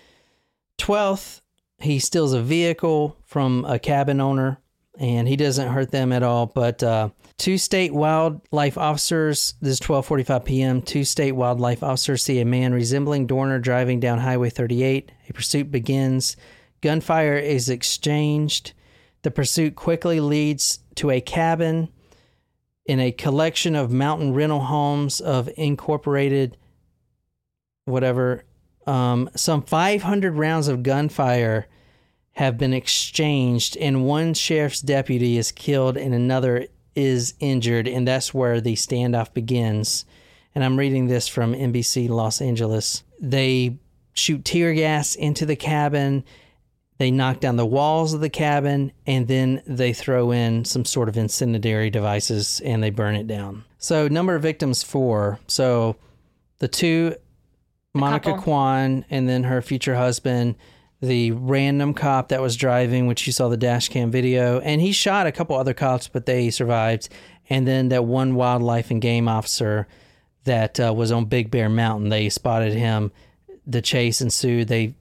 S1: 12th, he steals a vehicle from a cabin owner and he doesn't hurt them at all. But uh, two state wildlife officers, this is 12:45 p.m. Two state wildlife officers see a man resembling Dorner driving down Highway 38. A pursuit begins. Gunfire is exchanged. The pursuit quickly leads to a cabin in a collection of mountain rental homes of incorporated whatever. Um, some 500 rounds of gunfire have been exchanged, and one sheriff's deputy is killed and another is injured, and that's where the standoff begins. And I'm reading this from NBC Los Angeles. They shoot tear gas into the cabin, they knock down the walls of the cabin, and then they throw in some sort of incendiary devices and they burn it down. So, number of victims four. So, the two, Monica
S2: couple.
S1: Quan, and then her future husband, the random cop that was driving, which you saw the dash cam video, and he shot a couple other cops, but they survived. And then that one wildlife and game officer that uh, was on Big Bear Mountain, they spotted him. The chase ensued. They,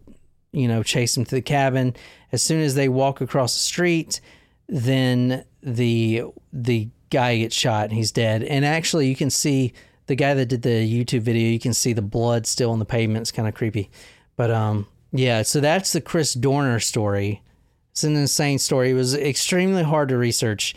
S1: you know, chased him to the cabin. As soon as they walk across the street, then the the guy gets shot and he's dead. And actually, you can see the guy that did the YouTube video. You can see the blood still on the pavement. It's kind of creepy, but um, yeah. So that's the Chris Dorner story. It's an insane story. It was extremely hard to research,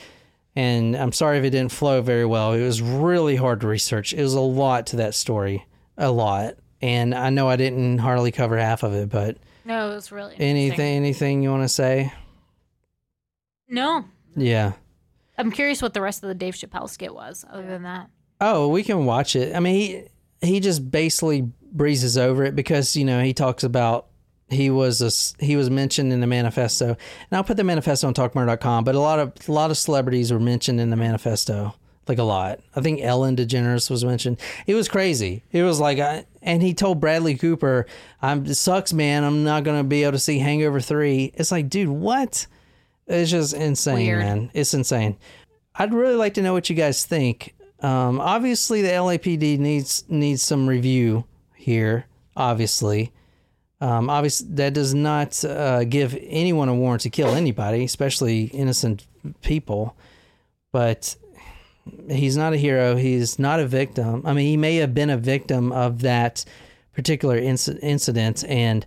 S1: and I'm sorry if it didn't flow very well. It was really hard to research. It was a lot to that story, a lot. And I know I didn't hardly cover half of it, but
S2: No, it was really
S1: anything, anything you want to say?
S2: No,
S1: Yeah.
S2: I'm curious what the rest of the Dave Chappelle skit was. Other than that,
S1: Oh, we can watch it. I mean, he he just basically breezes over it because you know he talks about he was a he was mentioned in the manifesto, and I'll put the manifesto on talkmurder.com. But a lot of a lot of celebrities were mentioned in the manifesto, like a lot. I think Ellen DeGeneres was mentioned. It was crazy. It was like, I, and he told Bradley Cooper, "I'm it sucks, man. I'm not gonna be able to see Hangover 3. It's like, dude, what? It's just insane,
S2: Weird.
S1: man. It's insane. I'd really like to know what you guys think. Um, obviously, the LAPD needs needs some review here. Obviously, um, obviously that does not uh, give anyone a warrant to kill anybody, especially innocent people. But he's not a hero. He's not a victim. I mean, he may have been a victim of that particular inc- incident, and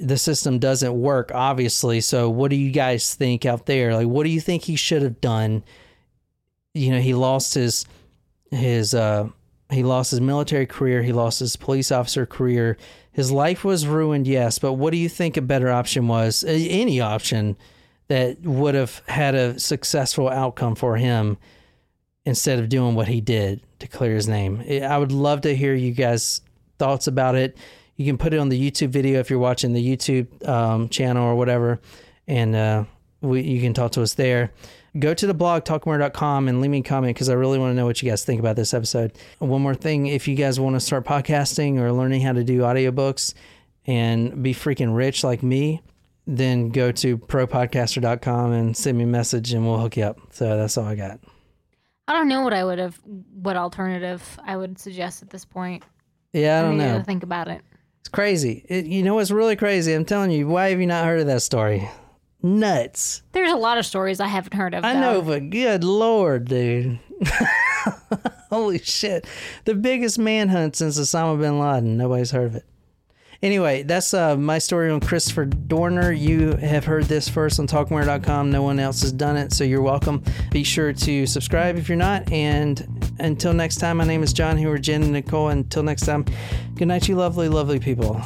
S1: the system doesn't work, obviously. So, what do you guys think out there? Like, what do you think he should have done? You know, he lost his his uh he lost his military career, he lost his police officer career. His life was ruined, yes, but what do you think a better option was? Any option that would have had a successful outcome for him instead of doing what he did to clear his name. I would love to hear you guys' thoughts about it. You can put it on the YouTube video if you're watching the YouTube um, channel or whatever, and uh, we, you can talk to us there. Go to the blog, talkmurder.com, and leave me a comment because I really want to know what you guys think about this episode. One more thing if you guys want to start podcasting or learning how to do audiobooks and be freaking rich like me, then go to propodcaster.com and send me a message and we'll hook you up. So that's all I got.
S2: I don't know what I would have, what alternative I would suggest at this point.
S1: Yeah, I don't
S2: need
S1: know.
S2: To think about it.
S1: It's crazy. It, you know what's really crazy? I'm telling you, why have you not heard of that story? Nuts.
S2: There's a lot of stories I haven't heard of.
S1: I
S2: though.
S1: know, but good lord, dude. Holy shit. The biggest manhunt since Osama bin Laden. Nobody's heard of it. Anyway, that's uh, my story on Christopher Dorner. You have heard this first on talkmurder.com. No one else has done it, so you're welcome. Be sure to subscribe if you're not. And until next time, my name is John here with Jen and Nicole. Until next time, good night, you lovely, lovely people.